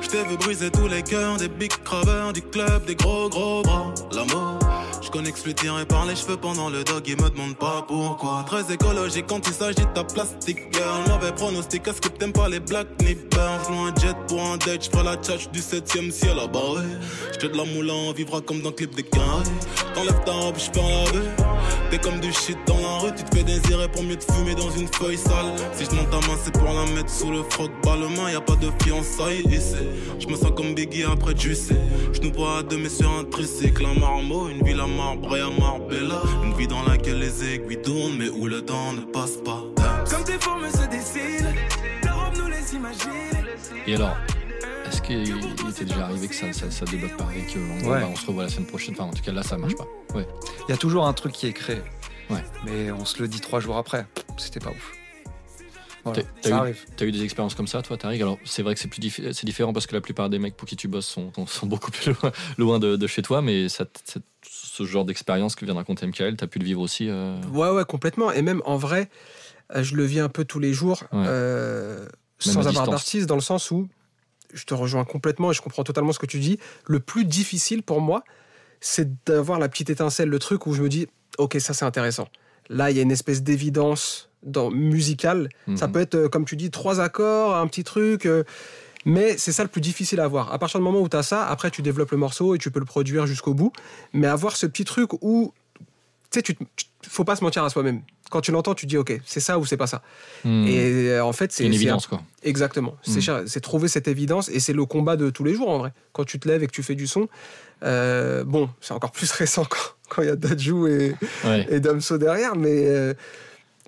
Je t'ai vu briser tous les cœurs des big craveurs du club, des gros gros bras. L'amour, je je suis tiré par les cheveux pendant le dog, il me demande pas pourquoi. Très écologique quand il s'agit de ta plastique girl. Mauvais pronostic, est-ce que t'aimes pas les black ni burn? J'loue un jet pour un date, j'ferai la tchatch du 7ème ciel à barrer. J'te de la moulin, on vivra comme dans le clip des carrés. T'enlèves ta robe, j'perds la vue. T'es comme du shit dans la rue, tu te fais désirer pour mieux te fumer dans une feuille sale. Si je monte ta main, c'est pour la mettre sous le froc ballement. Y a pas de fiançailles ici. Je me sens comme Biggie après tu sais. Je nous vois à deux, mais sur un tricycle, un marmot, une ville à marbre et à Marbella. Une vie dans laquelle les aiguilles tournent, mais où le temps ne passe pas. Comme tes formes se dessinent, ta robe nous laisse imaginer. Et alors, il était déjà arrivé que ça, ça, ça débloque pas et qu'on Ouais. bah, on se revoit la semaine prochaine. Enfin, en tout cas, là, ça marche pas. Ouais. Il y a toujours un truc qui est créé. Ouais. Mais on se le dit trois jours après. C'était pas ouf. Voilà, T'as- eu- arrive. T'as eu des expériences comme ça, toi, Tariq? Alors, c'est vrai que c'est plus diffi- c'est différent parce que la plupart des mecs pour qui tu bosses sont, sont- sont beaucoup plus loin, loin de, de chez toi, mais ça, ça- ce genre d'expérience que vient de raconter Michael, t'as pu le vivre aussi euh, Ouais, ouais, complètement. Et même en vrai, euh, je le vis un peu tous les jours, Ouais. euh, sans avoir distance. d'artiste, dans le sens où je te rejoins complètement et je comprends totalement ce que tu dis. Le plus difficile pour moi, c'est d'avoir la petite étincelle, le truc où je me dis, ok, ça c'est intéressant. Là, il y a une espèce d'évidence dans musicale. Ça Mhm. peut être, euh, comme tu dis, trois accords, un petit truc. euh, mais c'est ça le plus difficile à avoir. À partir du moment où tu as ça, après tu développes le morceau et tu peux le produire jusqu'au bout. Mais avoir ce petit truc où, tu sais, tu, faut pas se mentir à soi-même. Quand tu l'entends, tu dis, ok, c'est ça ou c'est pas ça. hmm, Et euh, en fait, c'est une évidence, quoi. Exactement. C'est Mm. cher- C'est trouver cette évidence et c'est le combat de tous les jours en vrai. Quand tu te lèves et que tu fais du son, euh, bon, c'est encore plus récent quand- il y a Dajou et, Ouais. et Damso derrière, mais euh,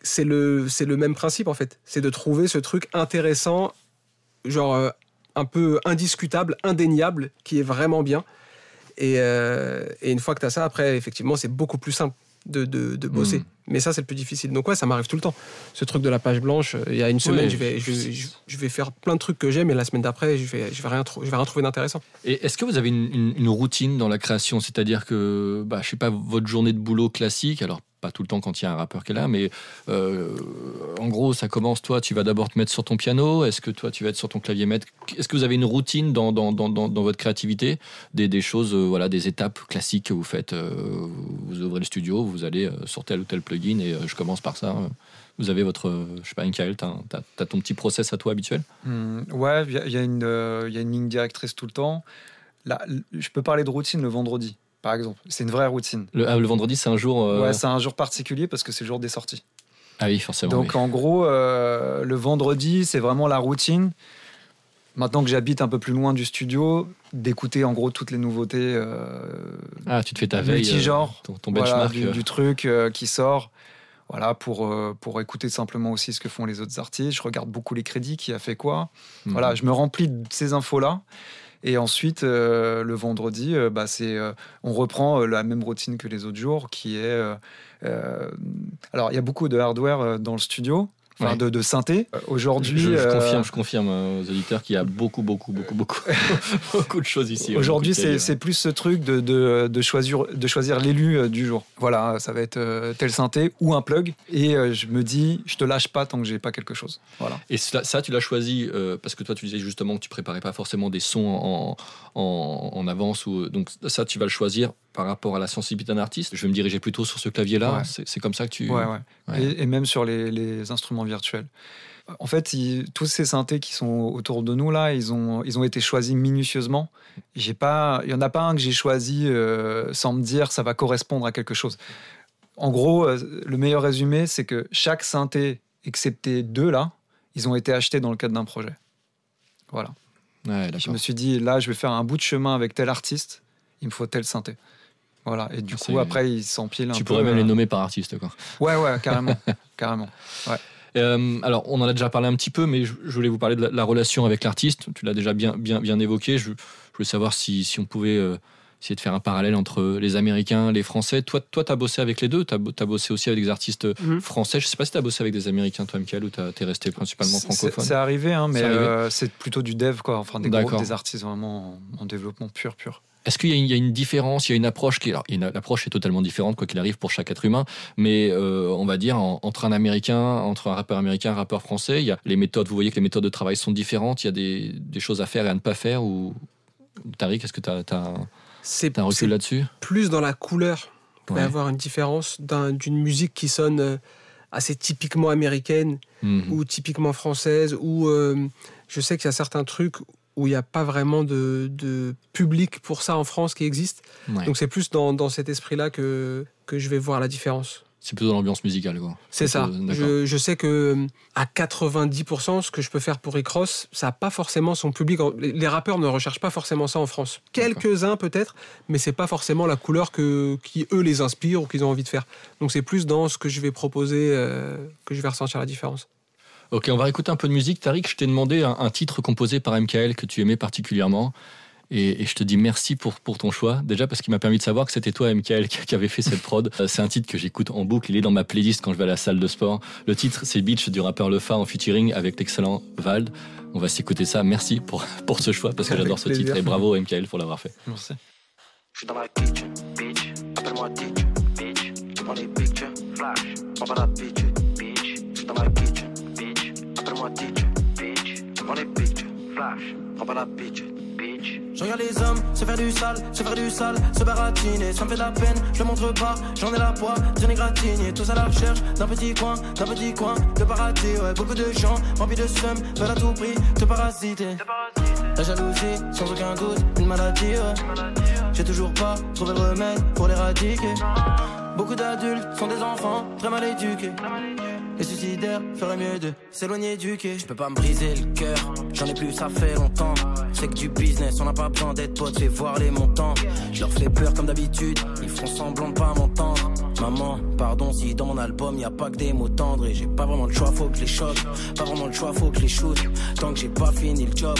c'est le, c'est le même principe en fait. C'est de trouver ce truc intéressant, genre euh, un peu indiscutable, indéniable, qui est vraiment bien. Et, et une fois que tu as ça, après, effectivement, c'est beaucoup plus simple de, de, de bosser. Mm. Mais ça, c'est le plus difficile. Donc, ouais, ça m'arrive tout le temps. Ce truc de la page blanche, euh, il y a une semaine, Oui. je, vais, je, je- je vais faire plein de trucs que j'aime, et la semaine d'après, je vais, je, vais rien trou- je vais rien trouver d'intéressant. Et est-ce que vous avez une, une- une routine dans la création? C'est-à-dire que, bah, je sais pas, votre journée de boulot classique, alors pas tout le temps quand il y a un rappeur qui est là, mais euh, en gros, ça commence, toi, tu vas d'abord te mettre sur ton piano, est-ce que toi, tu vas être sur ton clavier maître? Est-ce que vous avez une routine dans, dans, dans, dans, votre créativité? Des, des choses, euh, voilà, des étapes classiques que vous faites euh, Vous ouvrez le studio, vous allez sur tel ou tel plugin, et je commence par ça. euh, Vous avez votre, je sais pas, Michael, t'as as, ton petit process à toi habituel? Hmm, ouais, il y, y a une, ligne directrice tout le temps. Là, je peux parler de routine le vendredi, par exemple. C'est une vraie routine. le, ah, le vendredi, c'est un jour. euh, Ouais, c'est un jour particulier parce que c'est le jour des sorties. ah oui, forcément. Donc oui. en gros, euh, le vendredi, c'est vraiment la routine. Maintenant que j'habite un peu plus loin du studio, d'écouter en gros toutes les nouveautés euh, Ah, tu te fais ta veille. euh, multi-genres, ton, ton voilà, benchmark. du, euh, du truc euh, qui sort. Voilà, pour, euh, pour écouter simplement aussi ce que font les autres artistes. Je regarde beaucoup les crédits, qui a fait quoi. mhm. Voilà, je me remplis de ces infos-là. Et ensuite, euh, le vendredi, euh, bah, euh, on reprend la même routine que les autres jours, qui est... alors, il y a beaucoup de hardware dans le studio, enfin Ouais. de, de synthé. Euh, Je, Aujourd'hui, je euh, confirme, je confirme euh, aux auditeurs qu'il y a beaucoup, beaucoup, beaucoup, beaucoup, beaucoup de choses ici. Aujourd'hui, c'est c'est plus ce truc de, de, de choisir, de choisir l'élu du jour. Voilà, ça va être tel synthé ou un plug. Et je me dis, je te lâche pas tant que j'ai pas quelque chose. Voilà. Et ça, tu l'as choisi euh, parce que toi, tu disais justement que tu préparais pas forcément des sons en, en, en avance. Ou, donc ça, tu vas le choisir par rapport à la sensibilité d'un artiste. Je vais me diriger plutôt sur ce clavier-là. Ouais. C'est comme ça que tu... Ouais, ouais. Ouais. Et, et même sur les, les instruments virtuels. En fait, ils- tous ces synthés qui sont autour de nous là, ils ont, ils ont été choisis minutieusement. J'ai pas, il y en a pas un que j'ai choisi euh, sans me dire ça va correspondre à quelque chose. En gros, euh, le meilleur résumé, c'est que chaque synthé, excepté deux là, ils ont été achetés dans le cadre d'un projet. Voilà. Ouais, Je me suis dit là, je vais faire un bout de chemin avec tel artiste, il me faut tel synthé. Voilà. Et du C'est- coup, après, ils s'empilent un Tu peu. pourrais même les euh, nommer par artiste. Quoi. Ouais, ouais, carrément, carrément. Euh, alors, on en a déjà parlé un petit peu, mais je, je voulais vous parler de la, la relation avec l'artiste. Tu l'as déjà bien, bien, bien évoqué. Je, je voulais savoir si, si on pouvait euh, essayer de faire un parallèle entre les Américains, les Français. Toi, toi, tu as bossé avec les deux. Tu as, bossé aussi avec des artistes Mhm. français. Je sais pas si tu as bossé avec des Américains, toi, Michael, ou tu es resté principalement francophone. C'est arrivé, hein, mais C'est euh, plutôt du dev, quoi. Enfin, des, D'accord. des artistes vraiment en, en développement pur, pur. Est-ce qu'il y, a une- il y a une différence, il y a une approche qui, alors, une approche est totalement différente quoi qu'il arrive pour chaque être humain, mais euh, on va dire en- entre un Américain, entre un rappeur américain, un rappeur français, il y a les méthodes. Vous voyez que les méthodes de travail sont différentes. Il y a des, des choses à faire et à ne pas faire. Ou Tariq, est-ce que tu as, C'est un recul là-dessus? plus dans la couleur. Y Ouais. avoir une différence d'un- d'une musique qui sonne euh, assez typiquement américaine Mhm. ou typiquement française, ou euh, je sais qu'il y a certains trucs où il n'y a pas vraiment de, de public pour ça en France qui existe. Ouais. Donc c'est plus dans, dans cet esprit-là que, que je vais voir la différence. C'est plutôt dans l'ambiance musicale. quoi. C'est ça. Je, je sais que à 90%, ce que je peux faire pour Rick Ross, ça n'a pas forcément son public. les rappeurs ne recherchent pas forcément ça en France. Quelques-uns peut-être, mais c'est pas forcément la couleur que, qui eux les inspire ou qu'ils ont envie de faire. Donc c'est plus dans ce que je vais proposer euh, que je vais ressentir la différence. Ok, on va écouter un peu de musique. Tariq, je t'ai demandé un, un titre composé par MKL que tu aimais particulièrement. Et, et je te dis merci pour, pour ton choix. Déjà parce qu'il m'a permis de savoir que c'était toi, MKL, qui, qui avait fait cette prod. Euh, C'est un titre que j'écoute en boucle. Il est dans ma playlist quand je vais à la salle de sport. Le titre, c'est Beach du rappeur Lefa en featuring avec l'excellent Vald. On va s'écouter ça. Merci pour, pour ce choix parce que j'adore ce titre. Et bravo, MKL, pour l'avoir fait. Merci. Je suis dans la bitch. Appelle-moi bitch. Tu prends les pictures, flash. On va la bitch, bitch. Je suis dans la bitch. Appelle-moi bitch. Prends les flash. On va la bitch, bitch. Je regarde les hommes se faire du sale, se faire du sale, se baratiner. Ça me fait de la peine, je le montre pas. J'en ai la poids, j'en ai gratigné. Tous à la recherche d'un petit coin, d'un petit coin de paradis. Ouais, beaucoup de gens remplis de seum veulent à tout prix te parasiter. La jalousie, sans aucun doute, une maladie. ouais. J'ai toujours pas trouvé le remède pour l'éradiquer. Beaucoup d'adultes sont des enfants très mal éduqués. Les suicidaires feraient mieux de s'éloigner du quai. Je peux pas me briser le cœur, j'en ai plus, ça fait longtemps. C'est que du business, on n'a pas besoin d'être potes, fais voir les montants. Je leur fais peur comme d'habitude, ils font semblant de pas m'entendre. Maman, pardon si dans mon album y a pas que des mots tendres et j'ai pas vraiment le choix, faut que les choque. Pas vraiment le choix, faut que les shoot. Tant que j'ai pas fini le job,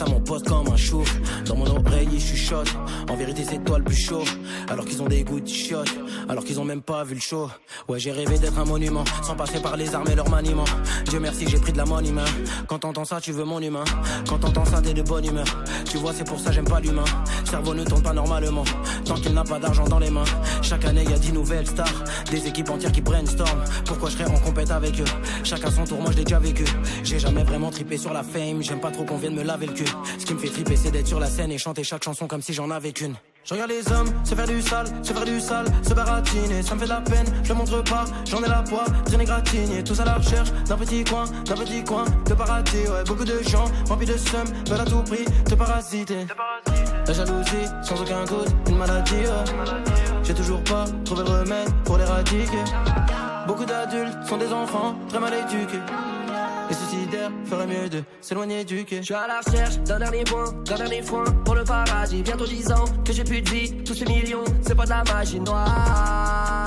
à mon poste comme un chou. Dans mon oreille, je chuchote. En vérité, c'est toi le plus chaud. Alors qu'ils ont des goûts de chiottes, alors qu'ils ont même pas vu le show. Ouais, j'ai rêvé d'être un monument, sans passer par les armes et leur maniement. Dieu merci, j'ai pris de la money humain. Quand t'entends ça, tu veux mon humain. Quand t'entends ça, t'es de bonne humeur. Tu vois, c'est pour ça j'aime pas l'humain. Cerveau ne tourne pas normalement. Tant qu'il n'a pas d'argent dans les mains. Chaque année, y a dix nouvelles stars. Des équipes entières qui brainstorm. Pourquoi je serais en compète avec eux? Chacun son tour, moi je l'ai déjà vécu. J'ai jamais vraiment trippé sur la fame. J'aime pas trop qu'on vienne me laver le cul. Ce qui me fait tripper, c'est d'être sur la scène et chanter chaque chanson comme si j'en avais qu'une. Je regarde les hommes se faire du sale, se faire du sale, se baratiner. Ça me fait de la peine, je le montre pas. J'en ai la poids, rien n'est gratigné. Tous à la recherche d'un petit coin, d'un petit coin de paradis. Ouais, beaucoup de gens remplis de seum veulent à tout prix te parasiter. La jalousie, sans aucun doute, une maladie. ouais. J'ai toujours pas trouvé le remède pour l'éradiquer. Beaucoup d'adultes sont des enfants très mal éduqués. Les suicidaires feraient mieux de s'éloigner du quai. Je suis à la recherche d'un dernier point, d'un dernier foin pour le paradis. Bientôt 10 ans que j'ai plus de vie, tous ces millions, c'est pas de la magie noire.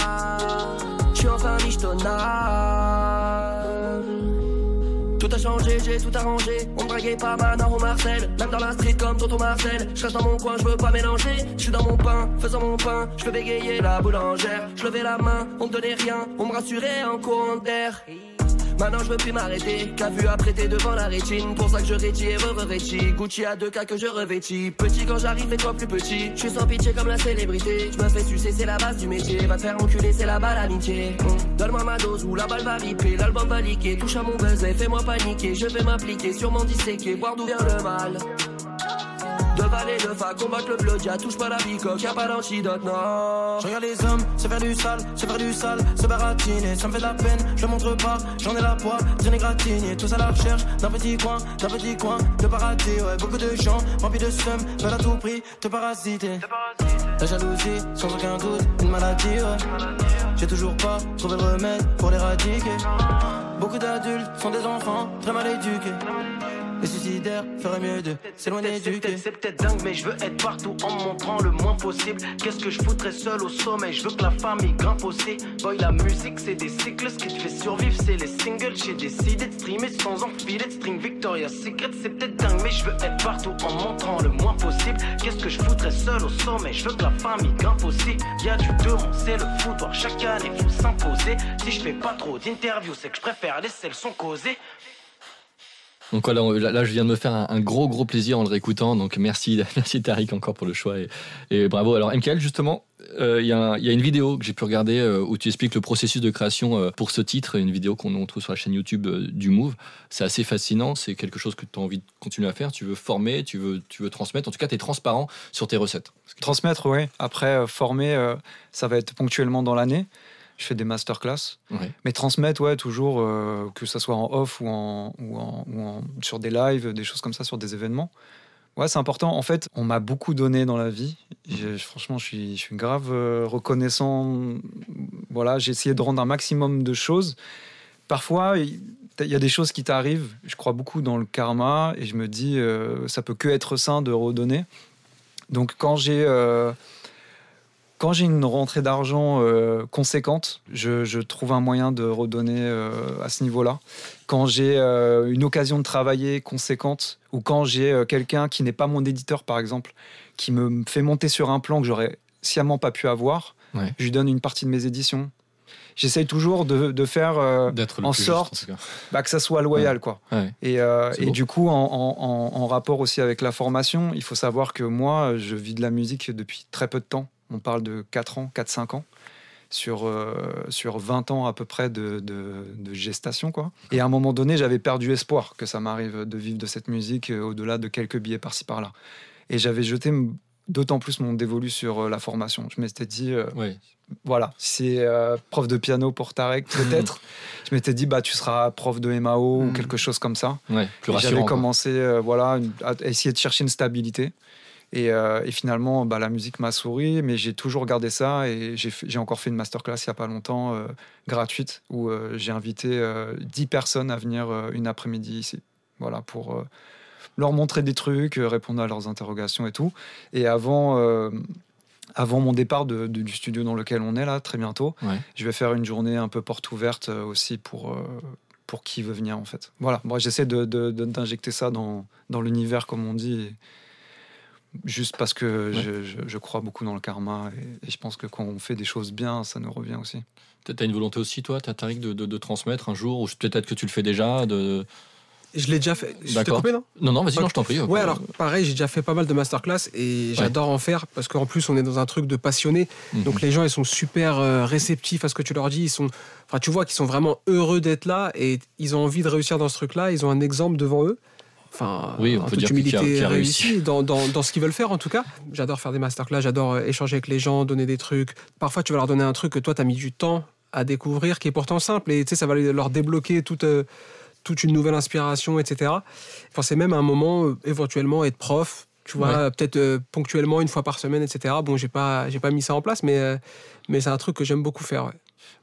Je suis enfin michetonnard. Tout a changé, j'ai tout arrangé. On me draguait pas maintenant Marcel. Même dans la street comme Tonton Marcel. Je dans mon coin, je veux pas mélanger. Je suis dans mon pain, faisant mon pain. Je peux bégayer la boulangère. Je levais la main, on me donnait rien. On me rassurait en courant d'air. Maintenant je veux plus m'arrêter, qu'a vu apprêter devant la rétine. Pour ça que je rétis et re-revêtis. Gucci à deux cas que je revêtis. Petit quand j'arrive et toi plus petit. Je suis sans pitié comme la célébrité. Je me fais sucer c'est la base du métier. Va te faire enculer c'est la balle amitié Hum, Donne-moi ma dose ou la balle va riper L'album va liquer, touche à mon buzzer Fais-moi paniquer, je vais m'appliquer Sûrement disséquer, voir d'où vient le mal de valer de fa, combattre le touche pas la bicoque, y'a pas d'antidote, non. Je regarde les hommes se faire du sale, se faire du sale, se baratiner. Ça me fait de la peine, je le montre pas. J'en ai la poids, rien n'est gratigné. Tous à la recherche d'un petit coin, d'un petit coin de paradis. Ouais, beaucoup de gens remplis de seum veulent à tout prix te parasiter. La jalousie, sans aucun doute, une maladie. ouais. J'ai toujours pas trouvé le remède pour l'éradiquer. Beaucoup d'adultes sont des enfants très mal éduqués. Les suicidaires feraient mieux de s'éloigner du quai. C'est peut-être dingue, mais je veux être partout en montrant le moins possible. Qu'est-ce que je foutrais seul au sommet Je veux que la famille grimpe aussi. Boy, la musique, c'est des cycles. Ce qui te fait survivre, c'est les singles. J'ai décidé de streamer sans enfiler de string. Victoria's Secret, c'est peut-être dingue, mais je veux être partout en montrant le moins possible. Qu'est-ce que je foutrais seul au sommet Je veux que la famille grimpe aussi. Y'a du ronds, c'est le foutoir. Chaque année, faut s'imposer. Si je fais pas trop d'interviews, c'est que je préfère laisser le son causer. Donc voilà, là, je viens de me faire un, gros gros plaisir en le réécoutant. Donc merci, merci Tariq encore pour le choix et, bravo. Alors MKL justement, euh, il y, a une vidéo que j'ai pu regarder euh, où tu expliques le processus de création euh, pour ce titre, une vidéo qu'on on trouve sur la chaîne YouTube du Move. C'est assez fascinant, c'est quelque chose que tu as envie de continuer à faire. Tu veux former, tu veux, tu veux transmettre. En tout cas, tu es transparent sur tes recettes. Transmettre, oui. Après, former, ça va être ponctuellement dans l'année. Je fais des masterclass. Ouais. Mais transmettre, ouais, toujours, euh, que ça soit en off ou, en, ou, en, ou en- sur des lives, des choses comme ça, sur des événements. Ouais, c'est important. En fait, on m'a beaucoup donné dans la vie. Je- franchement, je suis, je suis grave euh, reconnaissant. Voilà, j'ai essayé de rendre un maximum de choses. Parfois, il il y a des choses qui t'arrivent. Je crois beaucoup dans le karma et je me dis, euh, ça peut que être sain de redonner. Donc, quand j'ai. euh, quand j'ai une rentrée d'argent euh, conséquente, je, je trouve un moyen de redonner euh, à ce niveau-là. Quand j'ai euh, une occasion de travailler conséquente, ou quand j'ai quelqu'un qui n'est pas mon éditeur, par exemple, qui me fait monter sur un plan que j'aurais sciemment pas pu avoir, Ouais. je lui donne une partie de mes éditions. J'essaye toujours de, de faire en juste, sorte en bah, que ça soit loyal. Quoi. Ouais. Et, du coup, en, en- en- en rapport aussi avec la formation, il faut savoir que moi, je vis de la musique depuis très peu de temps. On parle de 4 ans, 4-5 ans. Sur, euh, sur 20 ans à peu près de, de- de gestation. Quoi. Et à un moment donné, j'avais perdu espoir que ça m'arrive de vivre de cette musique euh, au-delà de quelques billets par-ci par-là. Et j'avais jeté d'autant plus mon dévolu sur euh, la formation. Je m'étais dit, euh, voilà, c'est euh, prof de piano pour Tarek, peut-être. je m'étais dit, bah, tu seras prof de MAO ou Mm. quelque chose comme ça. Ouais, J'avais commencé euh, voilà, à essayer de chercher une stabilité. Et, euh, et finalement, bah, la musique m'a souri, mais j'ai toujours gardé ça. Et j'ai encore fait une masterclass il n'y a pas longtemps, euh, gratuite, où euh, j'ai invité euh, 10 personnes à venir une après-midi ici. Voilà, pour leur montrer des trucs, répondre à leurs interrogations et tout. Et avant, euh, avant mon départ de- de- du studio dans lequel on est là, très bientôt, Ouais. je vais faire une journée un peu porte ouverte aussi pour, euh, pour qui veut venir en fait. Voilà, moi j'essaie de- d'injecter ça dans, dans l'univers comme on dit, et juste parce que je, je- je crois beaucoup dans le karma et, et je pense que quand on fait des choses bien, ça nous revient aussi. T'as t'as une volonté aussi, toi, Tariq, de, de, de transmettre un jour, ou peut-être que tu le fais déjà. De... Je l'ai déjà fait. Je coupé, non? Non, non, vas-y, Ok. non, je t'en prie. Ouais, alors pareil, j'ai déjà fait pas mal de masterclass et j'adore en faire parce qu'en plus, on est dans un truc de passionné. Mhm. Donc les gens, ils sont super euh, réceptifs à ce que tu leur dis. Ils sont, enfin, tu vois qu'ils sont vraiment heureux d'être là et ils ont envie de réussir dans ce truc-là. Ils ont un exemple devant eux. Enfin, Oui, on en peut toute dire qu'il a- humilité qu'il a réussi. réussi dans, dans, dans ce qu'ils veulent faire en tout cas. J'adore faire des masterclass, j'adore euh, échanger avec les gens, donner des trucs. Parfois, tu vas leur donner un truc que toi, tu as mis du temps à découvrir, qui est pourtant simple et tu sais, ça va leur débloquer toute, euh, toute une nouvelle inspiration, etc. Enfin, c'est même un moment, euh, éventuellement, être prof, tu vois, Ouais. euh, peut-être euh, ponctuellement, une fois par semaine, etc. Bon, j'ai pas, j'ai pas mis ça en place, mais, euh, mais c'est un truc que j'aime beaucoup faire. ouais.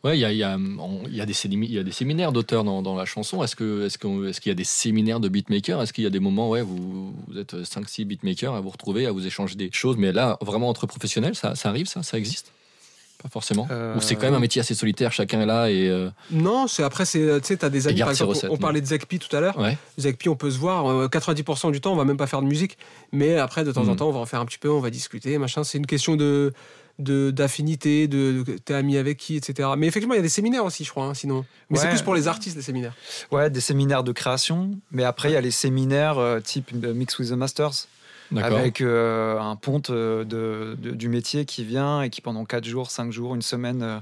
Ouais, il y a, y, a, y, a des sémi- il y a des séminaires d'auteurs dans, dans la chanson. Est-ce qu'il est qu'on- est-ce qu'il y a des séminaires de beatmakers? Est-ce qu'il y a des moments où ouais, vous, vous êtes 5-6 beatmakers à vous retrouver, à vous échanger des choses Mais là, vraiment entre professionnels, ça, ça arrive, ça? Ça existe? Pas forcément? Euh, Ou c'est quand même un métier assez solitaire, chacun est là et. euh, Non, c'est après, c'est, tu sais, t'as des amis, par exemple, recettes, on parlait de Zekpi tout à l'heure. Ouais. Zekpi, on peut se voir, euh, 90% du temps, on va même pas faire de musique, mais après, de temps en Mhm. temps, on va en faire un petit peu, on va discuter, machin. C'est une question de d'affinité, de, de t'es ami avec qui, etc. Mais effectivement, il y a des séminaires aussi, je crois, hein, sinon. Mais c'est plus pour les artistes, les séminaires. Ouais, des séminaires de création, mais après il y a les séminaires euh, type euh, Mix with the Masters. D'accord. Avec euh, un ponte euh, de, de- du métier qui vient et qui pendant 4 jours, 5 jours, une semaine euh,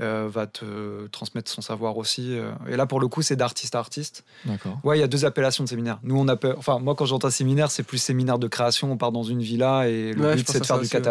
euh, va te transmettre son savoir aussi. Et là pour le coup c'est d'artiste à artiste. D'accord. Ouais, il y a deux appellations de séminaires. Nous on appelle, enfin moi quand j'entends séminaire c'est plus séminaire de création, on part dans une villa et le Ouais, but c'est de faire du aussi, ouais.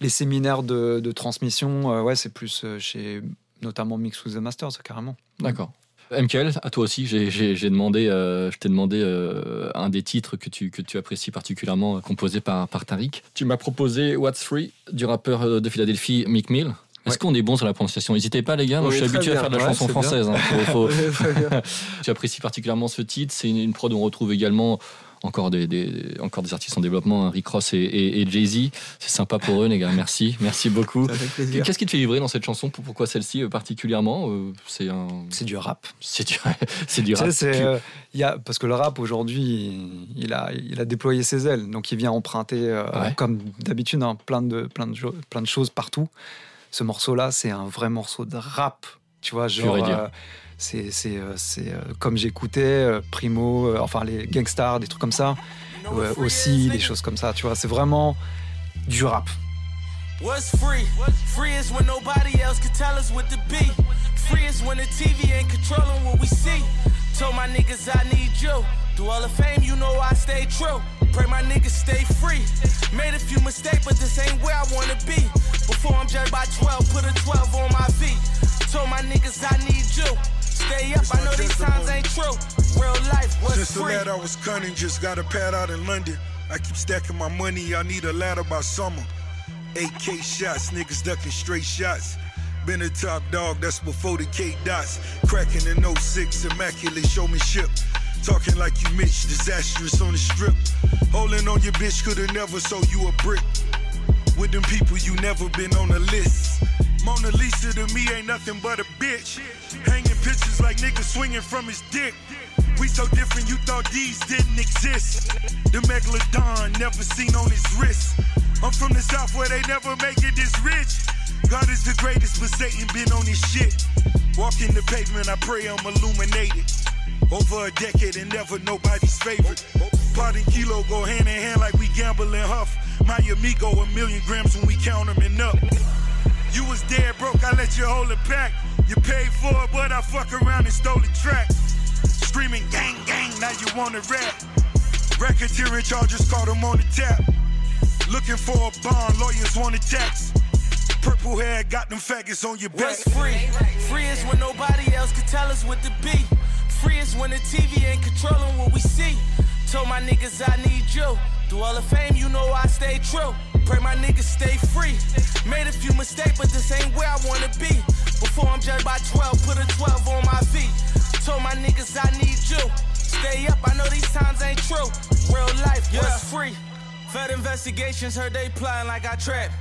Les séminaires de, de transmission, euh, ouais c'est plus euh, chez notamment Mix with the Masters carrément. D'accord. MKL, à toi aussi, j'ai- j'ai j'ai demandé, euh, je t'ai demandé euh, un des titres que tu, que tu apprécies particulièrement, euh, composé par, par Tariq. Tu m'as proposé What's Free du rappeur de Philadelphie Mick Mill. Est-ce Ouais. qu'on est bon sur la prononciation? N'hésitez pas, les gars. Moi, On je suis habitué à faire de la Ouais, chanson française. hein. Faut- faut- tu apprécies particulièrement ce titre. C'est une, une prod où on retrouve également encore des, des- encore des artistes en développement, hein, Rick Ross et, et- et Jay-Z. C'est sympa pour eux, les gars. Merci. Merci beaucoup. Qu'est-ce qui te fait vibrer dans cette chanson? Pourquoi celle-ci euh, particulièrement? Euh, C'est un. C'est du rap. C'est du, c'est du Tu sais, rap. c'est, euh, il y a, parce que le rap aujourd'hui, il a, il a déployé ses ailes, donc il vient emprunter, euh, Ouais. comme d'habitude, hein, plein, de, plein, de, plein de choses partout. Ce morceau-là, c'est un vrai morceau de rap, tu vois, genre. C'est, euh, euh, comme j'écoutais euh, Primo, enfin les Gangstar, des trucs comme ça, aussi, des choses comme ça, tu vois, c'est vraiment du rap. What's free? Free is when nobody else can tell us what to be. Free is when the TV ain't controlling what we see. Told my niggas I need you. Through all the fame, you know I stay true. Pray my niggas stay free. Made a few mistakes, but this ain't where I wanna be. Before I'm judged by 12, put a 12 on my feet. Told my niggas I need you. Stay up, I know these times ain't true. Real life, what's Since free? lad I was cunning, just got a pad out in London. I keep stacking my money, I need a ladder by summer. 8K shots, niggas ducking straight shots. Been a top dog, that's before the K dots. Cracking in 06, immaculate showmanship. Talking like you Mitch, disastrous on the strip. Holding on your bitch, could've never sold you a brick. with them people you never been on the list. Mona Lisa to me ain't nothing but a bitch. Hanging pictures like niggas swinging from his dick. We so different, you thought these didn't exist. The megalodon never seen on his wrist. I'm from the south where they never make it this rich. God is the greatest, but Satan been on his shit. Walking the pavement, I pray I'm illuminated. Over a decade and never nobody's favorite. Pot and kilo go hand in hand like we gamble and huff. My amigo a million grams when we count them and up. You was dead broke, I let you hold it back. You paid for it, but I fuck around and stole the track. Screaming gang gang, now you wanna rap. Racketeering charges caught him on the tap. Looking for a bond, lawyers want a tax. Purple hair got them faggots on your back. What's free? Free is when nobody else can tell us what to be. Free is when the TV ain't controlling what we see. Told my niggas I need you. Through all the fame, you know I stay true. Pray my niggas stay free. Made a few mistakes, but this ain't where I wanna be. Before I'm judged by 12, put a 12 on my feet. Told my niggas I need you. Stay up, I know these times ain't true. Real life, what's free? Fed investigations heard they plotting like I trap.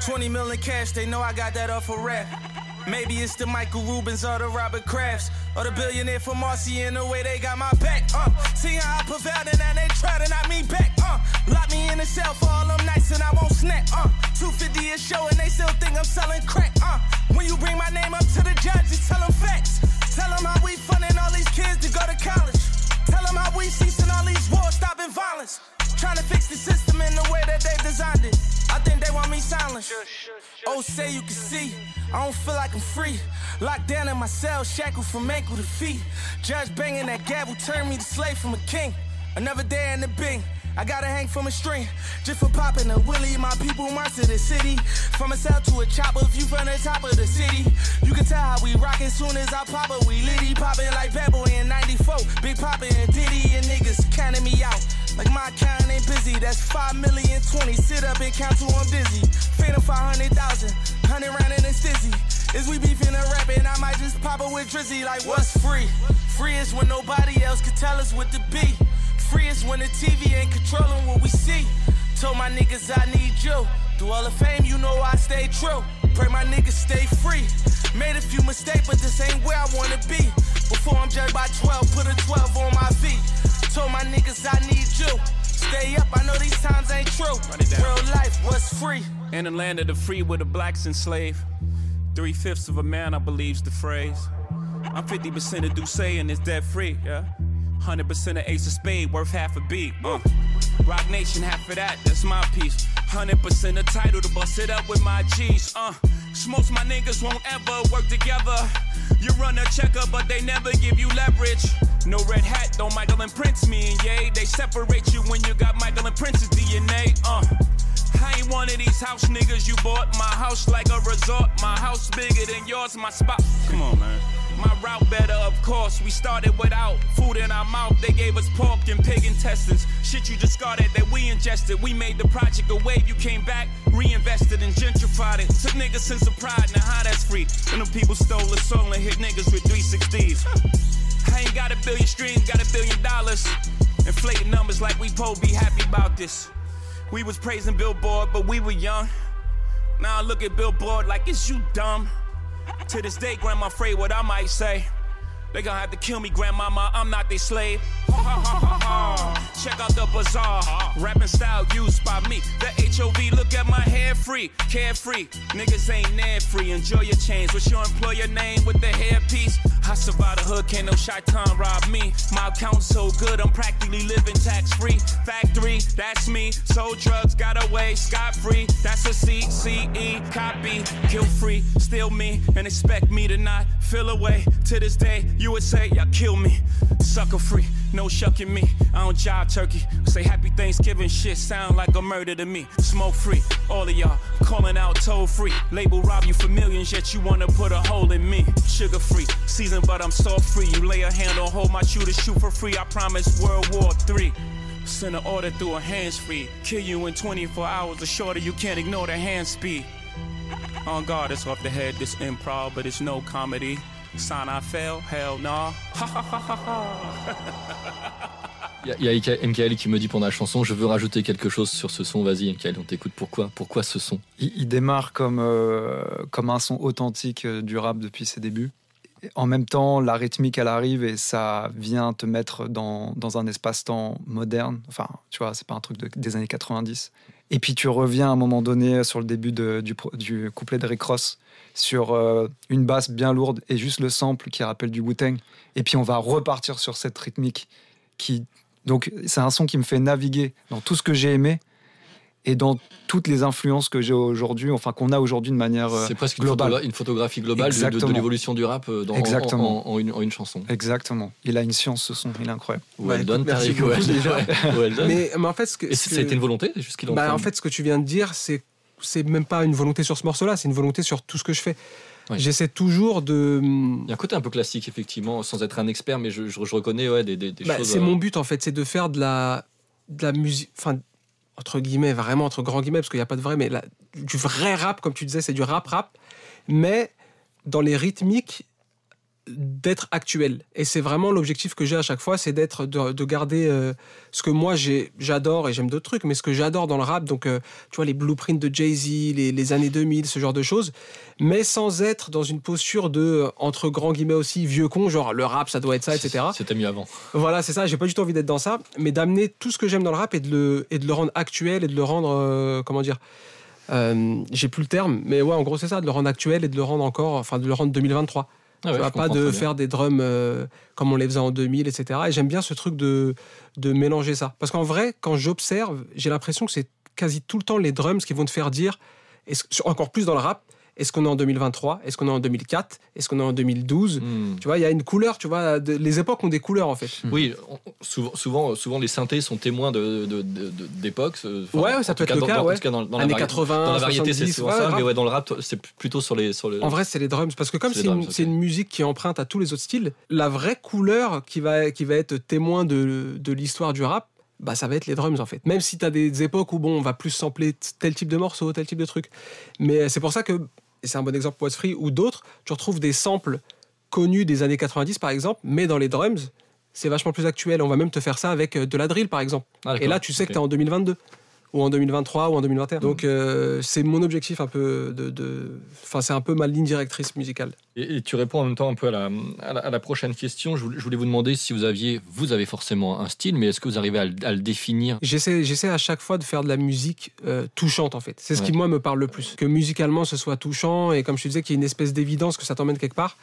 20 million cash, they know I got that off a rap. Maybe it's the Michael Rubens or the Robert Crafts or the billionaire from Marcy in the way they got my back. Uh, see how I prevailed and they try to knock me back. Uh, lock me in the cell for all them nights and I won't snap. Uh, 250 a show and they still think I'm selling crack. Uh, when you bring my name up to the judge, tell them facts. Tell them how we funding all these kids to go to college. Tell them how we ceasing all these wars, stopping violence. Trying to fix the system in the way that they designed it. I think they want me silent. Oh, say you can see. I don't feel like I'm free. Locked down in my cell, shackled from ankle to feet. Judge banging that gavel turned me to slave from a king. Another day in the bing. I gotta hang from a string just for popping a willie. My people march to the city. From a cell to a chopper, view from the top of the city. You can tell how we rockin' soon as I pop it. We litty poppin' like Bad Boy in 94. Big Poppin' and Diddy and niggas counting me out. Like my account ain't busy, that's 5 million 20. Sit up and count till I'm dizzy. Phantom 500,000, 100 round and it's dizzy. Is we beefing and rapping? I might just pop up with Drizzy. Like, what's free? Free is when nobody else can tell us what to be. Free is when the TV ain't controlling what we see. Told my niggas I need you. Through all the fame, you know I stay true. Pray my niggas stay free. Made a few mistakes, but this ain't where I wanna be. Before I'm judged by 12, put a 12 on my feet. Told my niggas I need you. Stay up, I know these times ain't true. Real life, what's free? In the land of the free where the blacks enslaved. Three fifths of a man, I believe's the phrase. I'm 50% of Duce and it's debt free, yeah. 100% of Ace of Spade, worth half a beat. Uh. Rock Nation, half of that, that's my piece. 100% of title to bust it up with my G's. Uh. Most my niggas won't ever work together. You run a checker, but they never give you leverage. No red hat, though Michael and Prince, me and Ye. They separate you when you got Michael and Prince's DNA. Uh. I ain't one of these house niggas you bought. My house like a resort. My house bigger than yours. My spot. Come on, man. My route better, of course. We started without food in our mouth. They gave us pork and pig intestines. Shit you discarded that we ingested. We made the project a wave. You came back, reinvested and gentrified it. Took niggas sense of pride. Now how that's free? When them people stole the soul and hit niggas with 360s. I ain't got a billion streams, got a billion dollars. Inflating numbers like we po be happy about this. We was praising Billboard, but we were young. Now I look at Billboard like is you dumb. To this day, grandma afraid what I might say. They gonna have to kill me, grandmama. I'm not their slave. Check out the bazaar. Rapping style used by me. The HOV, look at my hair free. Carefree. Niggas ain't near free. Enjoy your chains. What's your employer name with the hairpiece? I survived the hood, can't no time rob me. My account's so good, I'm practically living tax free. Factory, that's me. Sold drugs, got away scot free. That's a CCE copy. Kill free, steal me, and expect me to not feel away. To this day, you would say, y'all kill me. Sucker free, no shucking me. I don't jive turkey. Say happy Thanksgiving shit sound like a murder to me. Smoke free, all of y'all calling out toll free. Label rob you for millions, yet you wanna put a hole in me. Sugar free, season but I'm salt free. You lay a hand on hold my shooter, shoot for free. I promise World War III. Send an order through a hands free. Kill you in 24 hours or shorter, you can't ignore the hand speed. On guard, it's off the head, this improv, but it's no comedy. Sign I fail, hell nah. Il y a, y a MKL qui me dit pendant la chanson Je veux rajouter quelque chose sur ce son. Vas-y, MKL, on t'écoute. Pourquoi Pourquoi ce son? Il, il démarre comme, euh, comme un son authentique euh, du rap depuis ses débuts. En même temps, la rythmique, elle arrive et ça vient te mettre dans, dans un espace-temps moderne. Enfin, tu vois, c'est pas un truc de- des années 90. Et puis tu reviens à un moment donné sur le début de- du, du couplet de Rick Ross sur euh, une basse bien lourde et juste le sample qui rappelle du Wu-Tang. Et puis on va repartir sur cette rythmique qui. Donc c'est un son qui me fait naviguer dans tout ce que j'ai aimé et dans toutes les influences que j'ai aujourd'hui, enfin qu'on a aujourd'hui de manière euh, C'est presque une, globale. photogra- une photographie globale de- de, de Exactement. l'évolution du rap euh, dans, en- Exactement. En, en une, en une chanson. Exactement. Il a une science ce son, il est incroyable. Well écoute, done, merci beaucoup, Well- déjà. well done. Mais, mais en fait, ce que, Et ce ça a été que- une volonté C'est juste qu'il est Bah, en fait, ce que tu viens de dire, c'est c'est même pas une volonté sur ce morceau-là, c'est une volonté sur tout ce que je fais. J'essaie toujours de. Il y a un côté un peu classique, effectivement, sans être un expert, mais je, je- je reconnais ouais, des, des- des Bah, choses. c'est euh, mon but en fait, c'est de faire de la, de la musique, enfin entre guillemets, vraiment entre grands guillemets, parce qu'il n'y a pas de vrai, mais la- du vrai rap, comme tu disais, c'est du rap rap, mais dans les rythmiques d'être actuel. Et c'est vraiment l'objectif que j'ai à chaque fois, c'est d'être, de, de garder euh, ce que moi j'adore et j'aime d'autres trucs, mais ce que j'adore dans le rap, donc euh, tu vois les blueprints de Jay Z, les, les années 2000, ce genre de choses, mais sans être dans une posture de euh, entre grands guillemets aussi vieux con, genre le rap ça doit être ça, etc. C'était mieux avant. Voilà, c'est ça. J'ai pas du tout envie d'être dans ça, mais d'amener tout ce que j'aime dans le rap et de le, et de le rendre actuel et de le rendre, euh, comment dire, j'ai plus le terme, mais ouais, en gros c'est ça, de le rendre actuel et de le rendre encore, enfin de le rendre 2023. Ah ouais, tu vois, je pas de bien. faire des drums euh, comme on les faisait en 2000, etc. Et j'aime bien ce truc de, de mélanger ça. Parce qu'en vrai, quand j'observe, j'ai l'impression que c'est quasi tout le temps les drums qui vont te faire dire, est-ce- encore plus dans le rap, est-ce qu'on est en 2023 Est-ce qu'on est en 2004 Est-ce qu'on est en 2012 Hmm. Tu vois, il y a une couleur, tu vois, de- les époques ont des couleurs en fait. Oui, on- souvent, souvent, souvent les synthés sont témoins de, de- de- d'époques. euh, Ouais, ça peut être le dans- cas, dans- ouais. dans, dans la Années vari- 80, dans la variété, c'est 70, souvent ouais, ça, mais ouais, dans le rap, c'est plutôt sur les. Sur le... En vrai, c'est les drums. Parce que comme C'est les une, drums, c'est ok. une musique qui emprunte à tous les autres styles, la vraie couleur qui va, qui va être témoin de, de l'histoire du rap, bah, ça va être les drums en fait. Même si tu as des époques où bon, on va plus sampler tel type de morceau, tel type de truc. Mais c'est pour ça que, et c'est un bon exemple pour Free ou d'autres, tu retrouves des samples connus des années 90 par exemple, mais dans les drums, c'est vachement plus actuel. On va même te faire ça avec euh, de la drill par exemple. Ah. Et là, tu sais que tu es en 2022 ou en 2023 ou en 2021. Donc euh, c'est mon objectif un peu de... Enfin, c'est un peu ma ligne directrice musicale. Et, et tu réponds en même temps un peu à la, à la, à la prochaine question. Je voulais, je voulais vous demander si vous aviez, vous avez forcément un style, mais est-ce que vous arrivez à, le- à le définir? J'essaie, j'essaie à chaque fois de faire de la musique euh, touchante en fait. C'est ce qui moi me parle le plus. Que musicalement ce soit touchant et comme je te disais qu'il y ait une espèce d'évidence que ça t'emmène quelque part.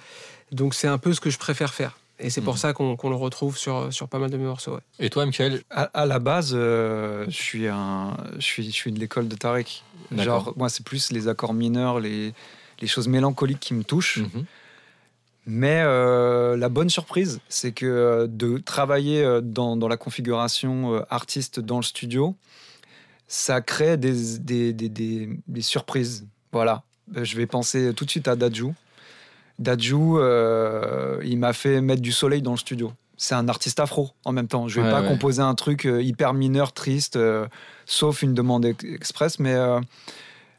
Donc c'est un peu ce que je préfère faire. Et c'est pour Mhm. ça qu'on, le retrouve sur, sur pas mal de mes morceaux. ouais. Et toi, Michael? À, à la base, euh, je, suis un, je, suis, je suis de l'école de Tarek. Genre, moi, c'est plus les accords mineurs, les, les choses mélancoliques qui me touchent. Mhm. Mais euh, la bonne surprise, c'est que euh, de travailler dans, dans la configuration euh, artiste dans le studio, ça crée des, des, des, des- des surprises. Voilà. Je vais penser tout de suite à Dadju. Dadju, euh, il m'a fait mettre du soleil dans le studio. C'est un artiste afro en même temps. Je vais Ouais, pas ouais. composer un truc euh, hyper mineur, triste, euh, sauf une demande ex- express, mais euh,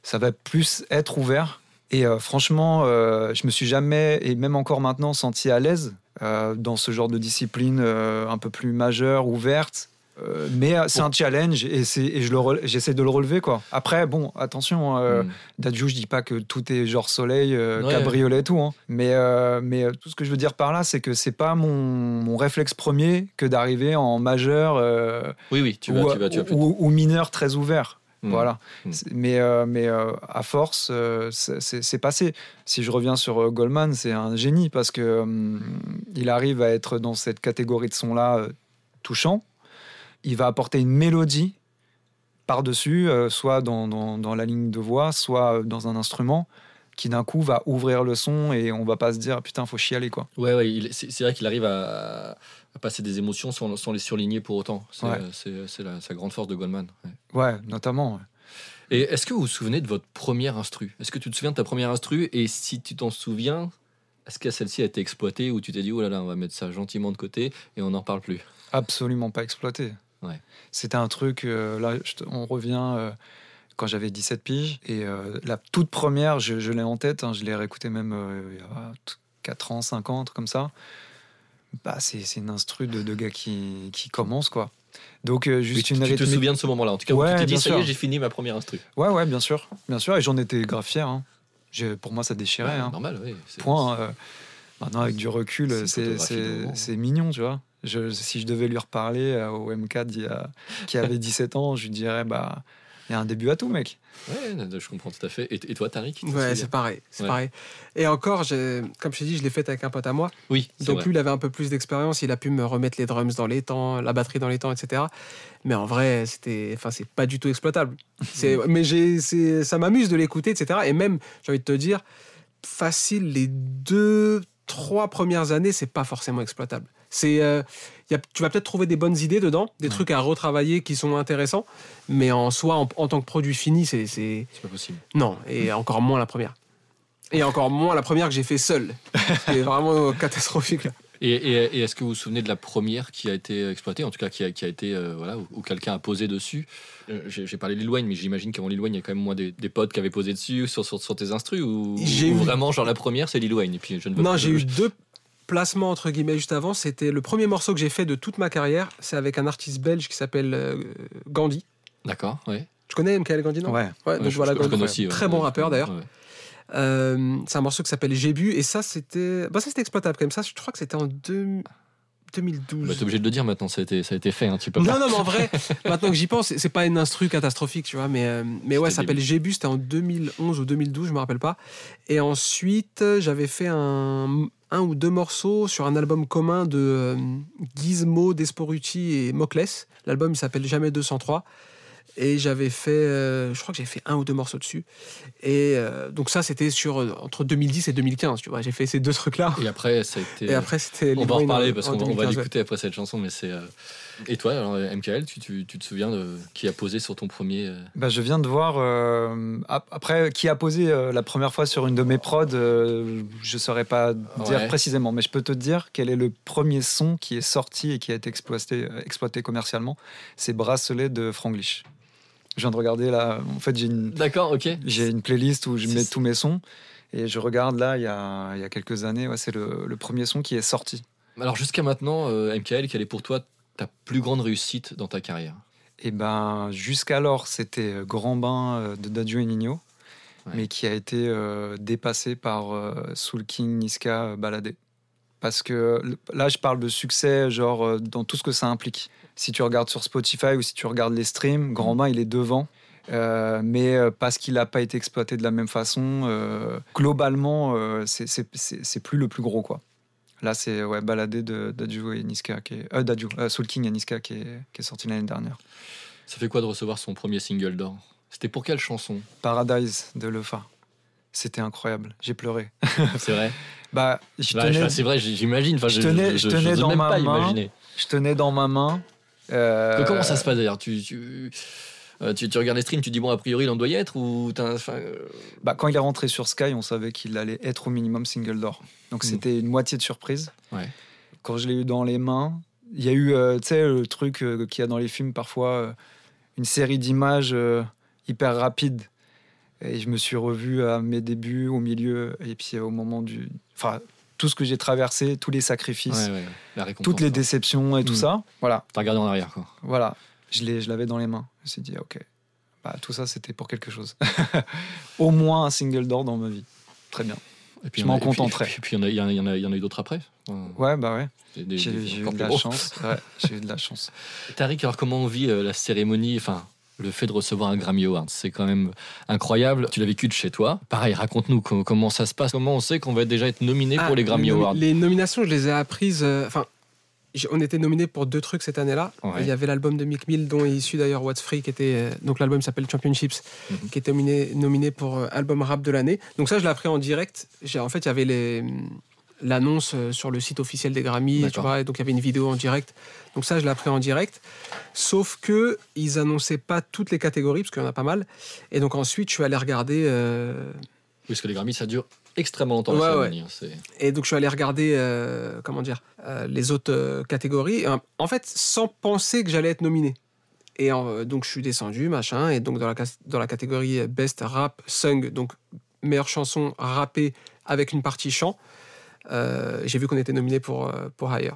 ça va plus être ouvert. Et franchement, je me suis jamais, et même encore maintenant, senti à l'aise dans ce genre de discipline un peu plus majeure, ouverte. Euh, mais euh, c'est un challenge et, et je j'essaie de le relever. quoi. Après, bon, attention, euh, Mm. Dadju, je dis pas que tout est genre soleil, euh, Ouais. cabriolet et tout. hein. Mais, mais tout ce que je veux dire par là, c'est que c'est pas mon, mon réflexe premier que d'arriver en majeur Oui, oui, tu ou, vas, tu vas, tu vas ou- ou mineur très ouvert. Mm. Voilà. Mm. C'est- Mais, mais à force, c'est- passé. Si je reviens sur Goldman, c'est un génie parce que hum, il arrive à être dans cette catégorie de son-là euh, touchant. Il va apporter une mélodie par-dessus, euh, soit dans, dans- dans la ligne de voix, soit euh, dans un instrument, qui d'un coup va ouvrir le son et on va pas se dire putain, faut chialer quoi. Ouais, ouais, c'est vrai qu'il arrive à, à passer des émotions sans, sans les surligner pour autant. C'est Ouais. la- sa grande force de Goldman. ouais. Ouais, notamment. Et est-ce que vous vous souvenez de votre première instru? Est-ce que tu te souviens de ta première instru? Et si tu t'en souviens, est-ce que celle-ci a été exploitée ou tu t'es dit, oh là là, on va mettre ça gentiment de côté et on n'en reparle plus? Absolument pas exploité. Ouais. C'était un truc, euh, là, je on revient euh, quand j'avais 17 piges. Et euh, la toute première, je, je l'ai en tête, hein, je l'ai réécouté même il y a 4 ans, 5 ans, comme ça. bah, c'est une instru de, de gars qui, qui commence, quoi. Donc, euh, Oui, juste tu, une tu te souviens de ce moment-là. En tout cas, où Ouais, tu t'es dit, ça y est, sûr. j'ai fini ma première instru. Ouais, ouais, bien sûr. Bien sûr, et j'en étais grave fier. hein. J'ai- Pour moi, ça déchirait. Ouais, hein. Normal, oui. Point. euh, maintenant, avec du recul, c'est mignon, tu vois. Je, si je devais lui reparler euh, au M4 d'il y a- qui avait 17 ans, je lui dirais, bah, il y a un début à tout, mec. Ouais, je comprends tout à fait. Et, et toi, Tariq Ouais, c'est pareil, c'est Ouais. pareil. Et encore, comme je t'ai dit, je l'ai fait avec un pote à moi. Oui, Donc vrai. lui, il avait un peu plus d'expérience, il a pu me remettre les drums dans les temps, la batterie dans les temps, etc. Mais en vrai, c'était, enfin, c'est pas du tout exploitable. Mais j'ai, ça m'amuse de l'écouter, etc. Et même, j'ai envie de te dire, facile, les deux, trois premières années, c'est pas forcément exploitable. C'est, euh, tu vas peut-être trouver des bonnes idées dedans, des trucs à retravailler qui sont intéressants, mais en soi, en, en tant que produit fini, c'est, c'est, pas possible. non, et encore moins la première. Et encore moins la première que j'ai fait seul. C'est vraiment catastrophique. là. Et, et- et est-ce que vous vous souvenez de la première qui a été exploitée, en tout cas qui a, qui a été, euh, voilà, où, où quelqu'un a posé dessus? Euh, J'ai parlé de Lil Wayne, mais j'imagine qu'avant Lil Wayne, il y a quand même moins des, des potes qui avaient posé dessus sur, sur, sur tes instrus, ou, J'ai ou eu- vraiment, genre la première, c'est Lil Wayne, et puis je ne veux Non, j'ai eu deux placements entre guillemets juste avant. C'était le premier morceau que j'ai fait de toute ma carrière. C'est avec un artiste belge qui s'appelle euh, Gandhi. D'accord, ouais. Tu connais MKL Gandhi, non? Ouais. Ouais, donc je- voilà, je Gandhi. connais aussi, ouais. Très bon rappeur d'ailleurs. Ouais. Euh, c'est un morceau qui s'appelle J'ai bu et ça c'était, bah ça c'était exploitable comme ça. Je crois que c'était en deux- 2012. Bah, T'es obligé de le dire maintenant, ça a été, ça a été fait, hein, tu peux Non, pas. non, mais en vrai, maintenant que j'y pense, c'est- pas une instru catastrophique, tu vois, mais, euh, mais ouais, ça s'appelle J'ai bu, c'était en 2011 ou 2012, je me rappelle pas. Et ensuite, euh, j'avais fait un, un ou deux morceaux sur un album commun de euh, Gizmo, Desporucci et Mocles. L'album, il s'appelle Jamais 203. Et j'avais fait, euh, je crois que j'ai fait un ou deux morceaux dessus. Et euh, donc ça, c'était sur euh, entre 2010 et 2015, tu vois. J'ai fait ces deux trucs-là. Et après, ça a été. Et après, c'était. on va en reparler parce qu'on va- on va 2015, ouais. l'écouter après cette chanson, mais c'est. euh, Et toi, alors, MKL, tu, tu, tu te souviens de qui a posé sur ton premier. euh, Bah, je viens de voir. euh, ap- après, qui a posé euh, la première fois sur une de mes prods, euh, je saurais pas dire Ouais. précisément, mais je peux te dire quel est le premier son qui est sorti et qui a été exploité, exploité commercialement. C'est Bracelet de Franglish. Je viens de regarder là. En fait, j'ai une, D'accord, ok. j'ai une playlist où je mets tous mes sons. Et je regarde là, il y a, il y a quelques années, ouais, c'est le, le premier son qui est sorti. Alors jusqu'à maintenant, euh, MKL, quelle est pour toi ta plus grande réussite dans ta carrière? Et ben, jusqu'alors, c'était euh, Grand Bain euh, de Dadju et Nino, Ouais. mais qui a été euh, dépassé par euh, Soul King, Niska, Baladé. Parce que là, je parle de succès, genre dans tout ce que ça implique. Si tu regardes sur Spotify ou si tu regardes les streams, Grand Bain, il est devant. Euh, mais euh, parce qu'il n'a pas été exploité de la même façon, euh, globalement, euh, c'est- plus le plus gros, quoi. Là, c'est ouais, Baladé Dadju et Niska, qui est, Dadju, Soul King et Niska qui est, qui est sorti l'année dernière. Ça fait quoi de recevoir son premier single d'or? C'était pour quelle chanson? Paradise de Lefa. C'était incroyable. J'ai pleuré. C'est vrai? Bah, je Bah, tenais, C'est vrai, j'imagine. Enfin, je tenais- je tenais dans ma main. je tenais dans ma main. Euh, Comment ça se passe d'ailleurs tu, tu, euh, tu, tu regardes les streams, tu dis bon, a priori, il en doit y être ou enfin, euh, bah, Quand il est rentré sur Sky, on savait qu'il allait être au minimum single d'or. Donc Mm. c'était une moitié de surprise. Ouais. Quand je l'ai eu dans les mains, il y a eu, euh, tu sais, le truc euh, qu'il y a dans les films parfois, euh, une série d'images euh, hyper rapides. Et je me suis revu à mes débuts, au milieu, et puis au moment du. Enfin, tout ce que j'ai traversé, tous les sacrifices, ouais, ouais, la récompense. toutes les déceptions et tout Mm. ça. Voilà. T'as regardé en arrière, quoi. Voilà, je l'ai- je l'avais dans les mains. Je me suis dit, ok, bah, tout ça c'était pour quelque chose. Au moins un single d'or dans ma vie. Très bien. Et puis, Je m'en contenterai. Et puis, il y en a- y en a- il y en a- eu d'autres après. Ouais, bah ouais. J'ai eu de la chance. Ouais, j'ai eu de la chance. Tariq, alors comment on vit euh, la cérémonie Enfin, le fait de recevoir un Grammy Award, c'est quand même incroyable. Tu l'as vécu de chez toi. Pareil, raconte-nous co- comment ça se passe. Comment on sait qu'on va déjà être nominé Ah, pour les Grammy Awards Les nominations, je les ai apprises. euh, Enfin, on était nominé pour deux trucs cette année-là. Ouais. Il y avait l'album de Mick Mill, dont est issu d'ailleurs What's Free, qui était. euh, donc l'album s'appelle Championships, Mhm. qui était nominé, nominé pour euh, album rap de l'année. Donc ça, je l'ai appris en direct. En fait, il y avait les. L'annonce euh, sur le site officiel des Grammy, tu vois, et donc il y avait une vidéo en direct. Donc ça, je l'ai appris en direct. Sauf que ils annonçaient pas toutes les catégories, parce qu'il y en a pas mal. Et donc ensuite, je suis allé regarder euh, Oui, parce que les Grammy, ça dure extrêmement longtemps. Ouais, cérémonie, hein, Et donc je suis allé regarder, euh, comment dire, euh, les autres catégories. En fait, sans penser que j'allais être nominé. Et donc je suis descendu, machin. Et donc dans la, dans la catégorie Best Rap Sung, donc meilleure chanson rappée avec une partie chant, j'ai vu qu'on était nominé pour, euh, pour Higher.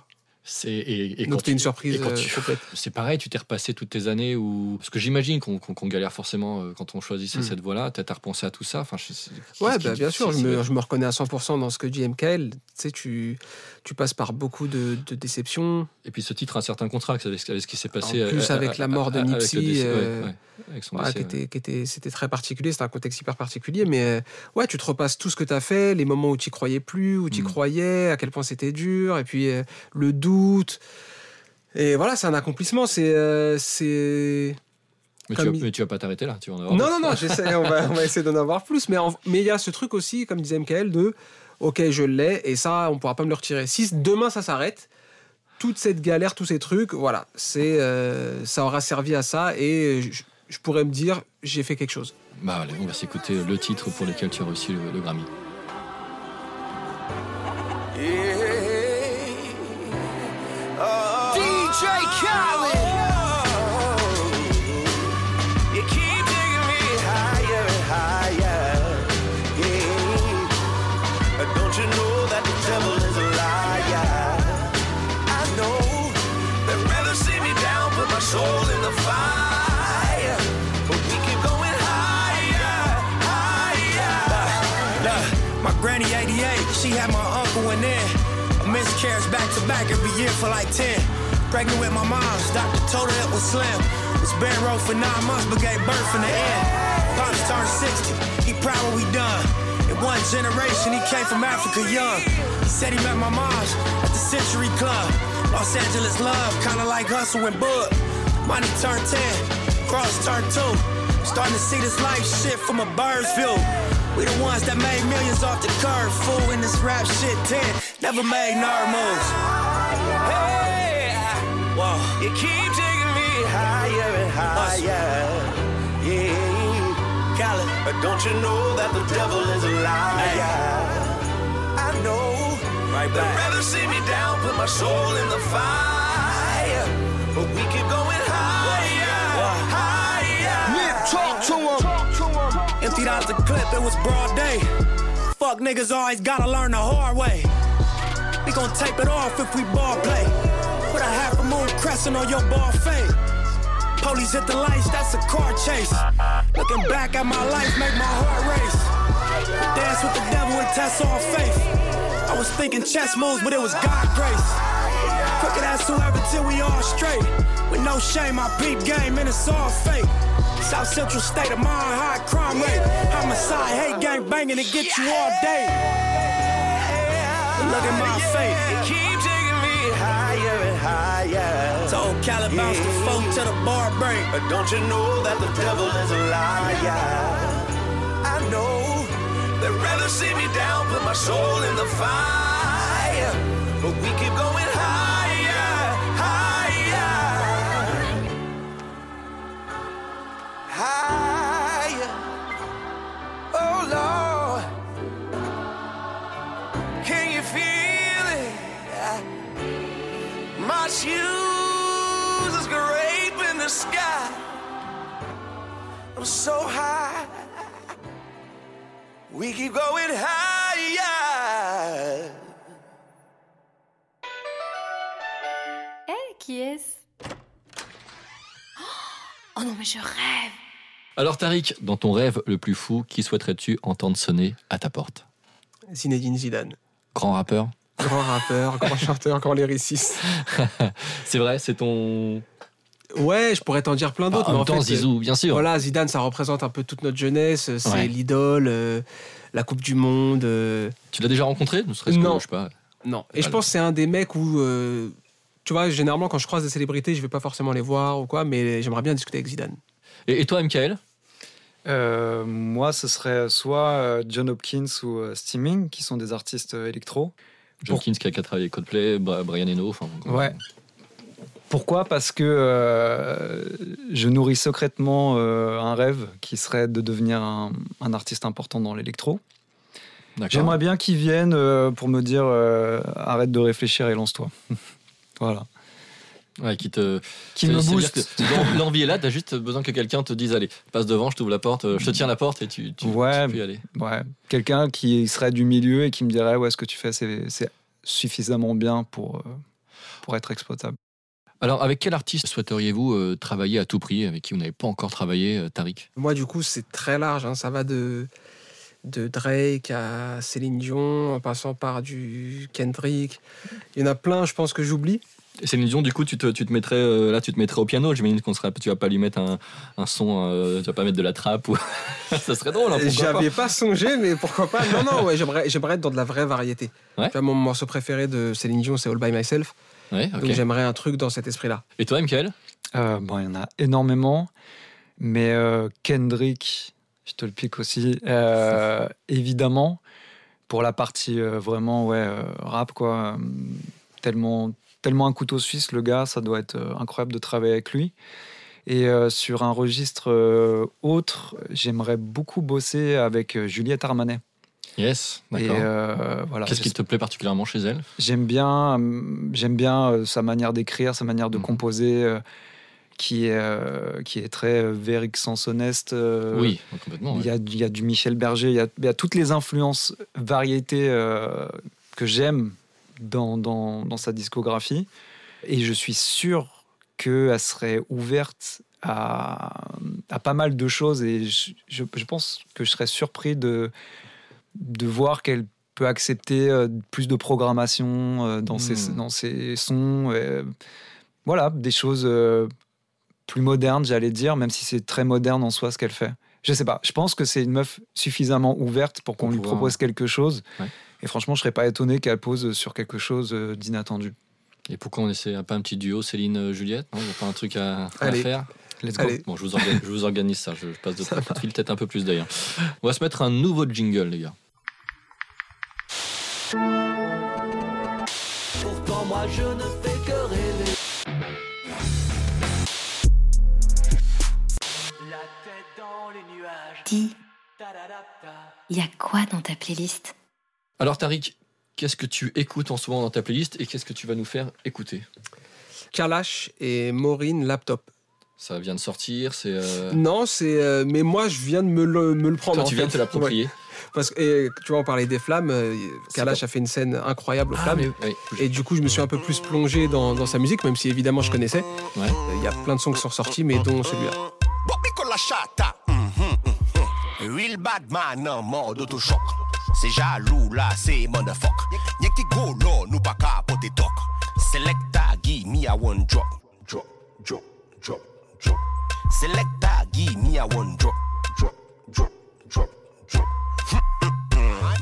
C'est et, et Donc c'était une surprise euh, tu- complète. C'est pareil, tu t'es repassé toutes tes années où parce que j'imagine qu'on qu'on galère forcément euh, quand on choisissait Mm. cette voie-là. T'as repensé à tout ça? Enfin, je- Ouais, bah, bien sûr, je me, je me reconnais à 100% dans ce que dit MKL. Tu sais, tu, tu passes par beaucoup de, de déceptions. Et puis ce titre a un certain contrat avec, ce qui s'est passé. En plus, euh, avec la mort de euh, avec le Nipsey, c'était très particulier, c'était un contexte hyper particulier, mais euh, ouais, tu te repasses tout ce que tu as fait, les moments où tu croyais plus, où tu Mm. croyais, à quel point c'était dur, et puis euh, le doute. Et voilà, c'est un accomplissement, c'est. euh, c'est... Mais, tu vas, il- mais tu vas pas t'arrêter là. Tu vas en avoir Non, non, non, j'essaie, on va, on va essayer d'en avoir plus, mais en- mais il y a ce truc aussi, comme disait MKL, de OK, je l'ai, et ça, on pourra pas me le retirer. Si demain ça s'arrête, toute cette galère, tous ces trucs, voilà, c'est, euh, ça aura servi à ça, et je, je pourrais me dire, j'ai fait quelque chose. Bah allez, on va s'écouter le titre pour lequel tu as reçu le, le Grammy. DJ Khaled. Back every year for like 10. Pregnant with my mom's, doctor told her it was slim. Was bed row for nine months, but gave birth in the end. Pops turned 60, he proud what we done. In one generation, he came from Africa young. He said he met my mom's at the Century Club. Los Angeles love, kinda like hustle and bud. Money turned 10, cross turned 2. Starting to see this life shit from a bird's view. We the ones that made millions off the curve, fool. In this rap shit, 10, never made nerd moves. Hey, Whoa. you keep taking me higher and higher. Yeah. But don't you know that the devil is a liar? I know. Right back. They'd rather see me down, put my soul in the fire. But we keep going higher, higher. Nick, talk to him. Emptied out the clip, it was broad day. Fuck niggas always gotta learn the hard way. We gon' tape it off if we ball play. Moon crescent on your ball fade. Police hit the lights, that's a car chase. Looking back at my life, make my heart race. Dance with the devil and test all faith. I was thinking chess moves, but it was God grace. Crooked ass whoever till we all straight. With no shame, I peep game and it's all fake. South Central state of mind, high crime rate. Homicide, hate gang banging to get you all day. Look at my fate. Higher. Told Cali bounce the phone to the bar break. But don't you know that the devil is a liar? I know they'd rather see me down, put my soul in the fire. But we keep going higher, higher, higher. Oh Lord, My shoes is scraping the sky. I'm so high. We keep going higher. Eh, qui est-ce? Oh non, mais je rêve Alors Tariq, dans ton rêve le plus fou, qui souhaiterais-tu entendre sonner à ta porte? Zinedine Zidane. Grand rappeur? Grand rappeur, grand chanteur, grand lyriciste. C'est vrai, c'est ton. Ouais, je pourrais t'en dire plein d'autres. En mais même temps, fait, Zizou, bien sûr. Voilà, Zidane, ça représente un peu toute notre jeunesse. C'est Ouais. l'idole, euh, la Coupe du Monde. euh, Tu l'as déjà rencontré Ne serait-ce que, Non. je sais pas. Non. Et je pense que c'est un des mecs où, euh, tu vois, généralement quand je croise des célébrités, je vais pas forcément les voir ou quoi, mais j'aimerais bien discuter avec Zidane. Et, et toi, Michael? Euh, moi, ce serait soit euh, John Hopkins ou euh, Steaming, qui sont des artistes euh, électro. John Hopkins qui a travaillé Bra- Brian Eno, enfin. Ouais. Pourquoi? Parce que euh, je nourris secrètement euh, un rêve qui serait de devenir un, un artiste important dans l'électro. J'aimerais bien qu'ils viennent euh, pour me dire arrête de réfléchir et lance-toi. voilà. Ouais, qui te. Qui me booste. L'envie est là, t'as juste besoin que quelqu'un te dise allez, passe devant, je t'ouvre la porte, euh, je te tiens la porte et tu, tu, Ouais. tu peux y aller. Ouais. Quelqu'un qui serait du milieu et qui me dirait ouais, ce que tu fais, c'est c'est suffisamment bien pour, euh, pour être exploitable. Alors, avec quel artiste souhaiteriez-vous euh, travailler à tout prix, avec qui vous n'avez pas encore travaillé, euh, Tariq? Moi, du coup, c'est très large. hein. Ça va de, de Drake à Céline Dion, en passant par du Kendrick. Il y en a plein, je pense, que j'oublie. Céline Dion, du coup, tu te, tu te mettrais euh, là, tu te mettrais au piano. J'imagine qu'on serait, tu vas pas lui mettre un, un son, euh, tu vas pas mettre de la trappe ou ça serait drôle. hein, J'avais pas pas songé, mais pourquoi pas Non, non, ouais, j'aimerais, j'aimerais être dans de la vraie variété. Ouais. Tu vois, mon morceau préféré de Céline Dion, c'est All By Myself. Ouais. Donc j'aimerais un truc dans cet esprit-là. Et toi, Michael Euh, bon, il y en a énormément, mais euh, Kendrick, je te le pique aussi, euh, évidemment, pour la partie euh, vraiment ouais, euh, rap, quoi. euh, Tellement, tellement un couteau suisse, le gars, ça doit être euh, incroyable de travailler avec lui. Et euh, sur un registre euh, autre, j'aimerais beaucoup bosser avec Juliette Armanet. Yes, d'accord. euh, voilà, Qu'est-ce qui te plaît particulièrement chez elle? J'aime bien, j'aime bien sa manière d'écrire, sa manière de Mhm. composer, qui est qui est très Vérix Sansoneste. Oui, complètement. Il ouais. y, a, il y a du Michel Berger, il y a, il y a toutes les influences, variétés que j'aime dans, dans, dans sa discographie. Et je suis sûr qu'elle serait ouverte à, à pas mal de choses. Et je, je- je pense que je serais surpris de, de voir qu'elle peut accepter euh, plus de programmation euh, dans, ses, Hmm. dans ses sons. euh, voilà, des choses plus modernes, j'allais dire, même si c'est très moderne en soi ce qu'elle fait. Je sais pas, je pense que c'est une meuf suffisamment ouverte pour qu'on lui propose quelque chose. Ouais. Et franchement, je serais pas étonné qu'elle pose sur quelque chose euh, d'inattendu. Et pourquoi on essaie pas un petit duo Céline-Juliette Non, il n'y a pas un truc à, à Allez. faire? Let's go. Allez. Bon, je vous, organise, je vous organise ça. Je, passe de coups de fil, peut-être un peu plus d'ailleurs. On va se mettre un nouveau jingle, les gars. Pourtant moi je ne fais que rêver La tête dans les nuages Dis, Ta-da-da-da. y a quoi dans ta playlist? Alors, Tariq, qu'est-ce que tu écoutes en ce moment dans ta playlist et qu'est-ce que tu vas nous faire écouter? Kalash et Maureen Laptop. Ça vient de sortir, c'est. euh, Non, c'est. euh, mais moi, je viens de me le, me le prendre. Toi, en tu viens de te l'approprier. Ouais. Parce que, et, tu vois, on parlait des flammes. euh, Kalash a fait une scène incroyable aux Ah, flammes. mais- oui, Et du coup, je me suis un peu plus plongé dans, dans sa musique, même si évidemment je connaissais. Ouais. Euh, Il y a plein de sons qui sont sortis, mais dont celui-là. Bobby mhm, mhm. Real bad man en mode autochoc. C'est jaloux là, c'est motherfuck. Y'a qui go là, nous pas capoter talk. Selecta, give me a one drop. Drop, drop, drop, drop. Selecta, give me a one drop. Drop, drop, drop, drop.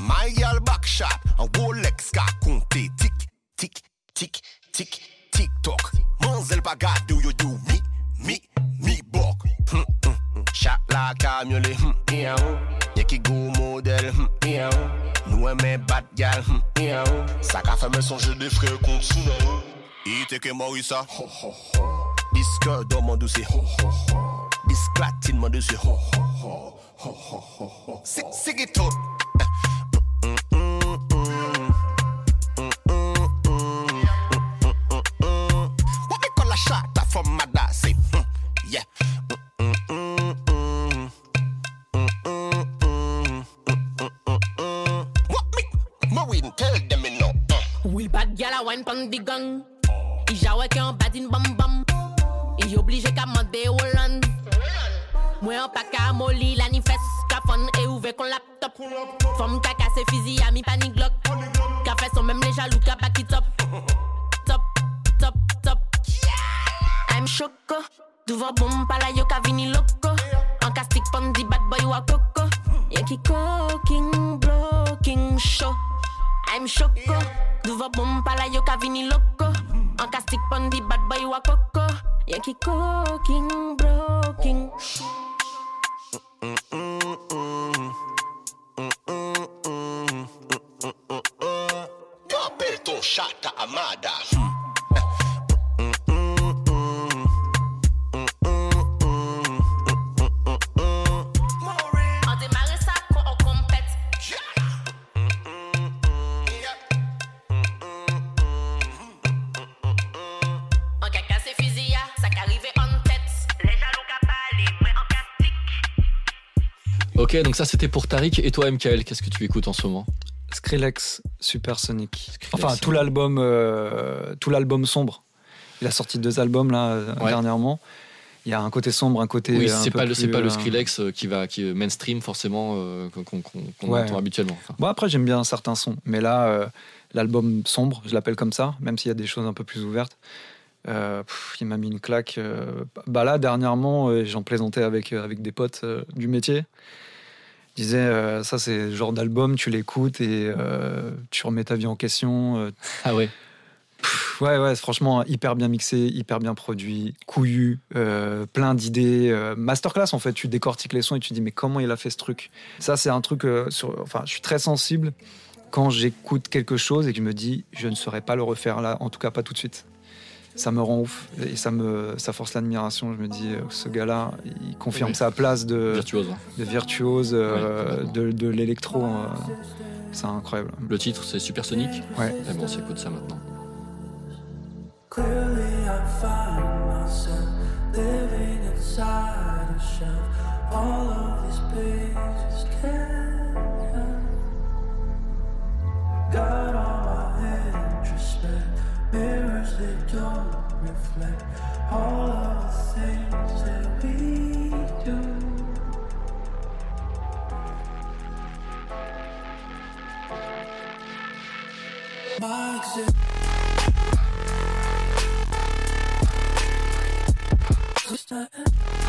My girl back shot, un Rolex ka compté tic, tic, tic, tic, tic toc. Manzel pa gade ou yo do mi, mi, mi bok. Chat la kamyole, hum, yeah. Nou eme bat gal yeah. Sa ka feme sonje de fre kont sou nan Ite ke morisa Diske do man dose Disk latin man dose Sik sik it up pang di gang. I jawe ki an badin bam bam. I oblige ka mande Hollande. Mwen an pa ka moli la ni fes Ka fon e ouve kon laptop. Fom ka kase fizi a mi panik glok. Ka fe son mem le jalou ka baki top. Top, top, top. I'm choko. Duvan bom pala yo ka vini loko. An ka stick pon di bad boy wa koko. Yen ki cooking, blocking, show. I'm choco. Duvo bom pala yo ka vini loco. An stick pon di bad boy wa coco. Yankee cooking, blocking. Kapel ton chata amada. Ok, donc ça c'était pour Tariq. Et toi, MKL, qu'est-ce que tu écoutes en ce moment? Skrillex Supersonic. Enfin, tout l'album, euh, tout l'album sombre. Il a sorti deux albums là euh, Ouais. dernièrement. Il y a un côté sombre, un côté. Oui, un c'est pas, le- plus, pas le euh, Skrillex euh, qui va qui est mainstream forcément euh, qu'on Ouais. entend habituellement. Enfin, Bon, après, j'aime bien certains sons. Mais là, euh, l'album sombre, je l'appelle comme ça, même s'il y a des choses un peu plus ouvertes. euh, pff, il m'a mis une claque. euh, bah là, dernièrement, euh, j'en plaisantais avec, euh, avec des potes euh, du métier. Je disais, euh, ça, c'est le genre d'album, tu l'écoutes et euh, tu remets ta vie en question. euh. Ah ouais Pff, Ouais, ouais, franchement, hyper bien mixé, hyper bien produit, couillu, euh, plein d'idées. masterclass, en fait, tu décortiques les sons et tu te dis, mais comment il a fait ce truc? Ça, c'est un truc, sur, enfin, je suis très sensible quand j'écoute quelque chose et que je me dis, je ne saurais pas le refaire là, en tout cas pas tout de suite. Ça me rend ouf et ça, me, ça force l'admiration. Je me dis, euh, ce gars-là, il confirme sa place de Virtuose, hein. de, virtuose, euh, de, de l'électro. euh, c'est incroyable. Le titre, c'est Supersonic Ouais. Eh bon, on s'écoute ça maintenant. Got all my introspect they don't reflect all of the things that we do. My existence.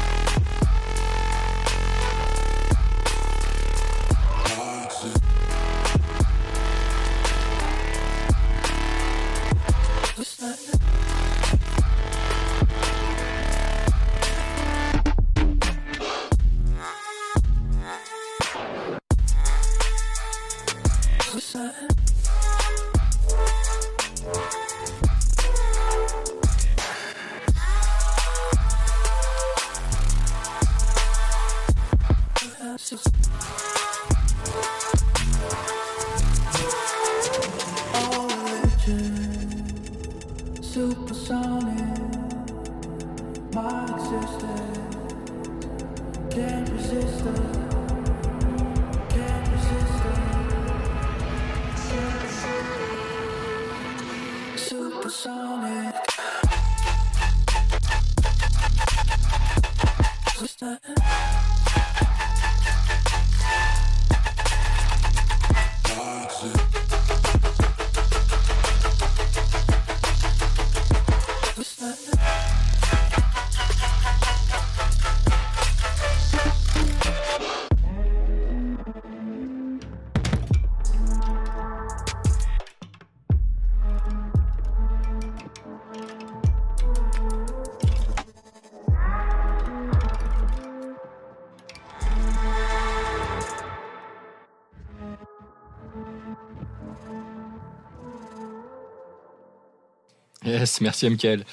All Yes, merci Michael.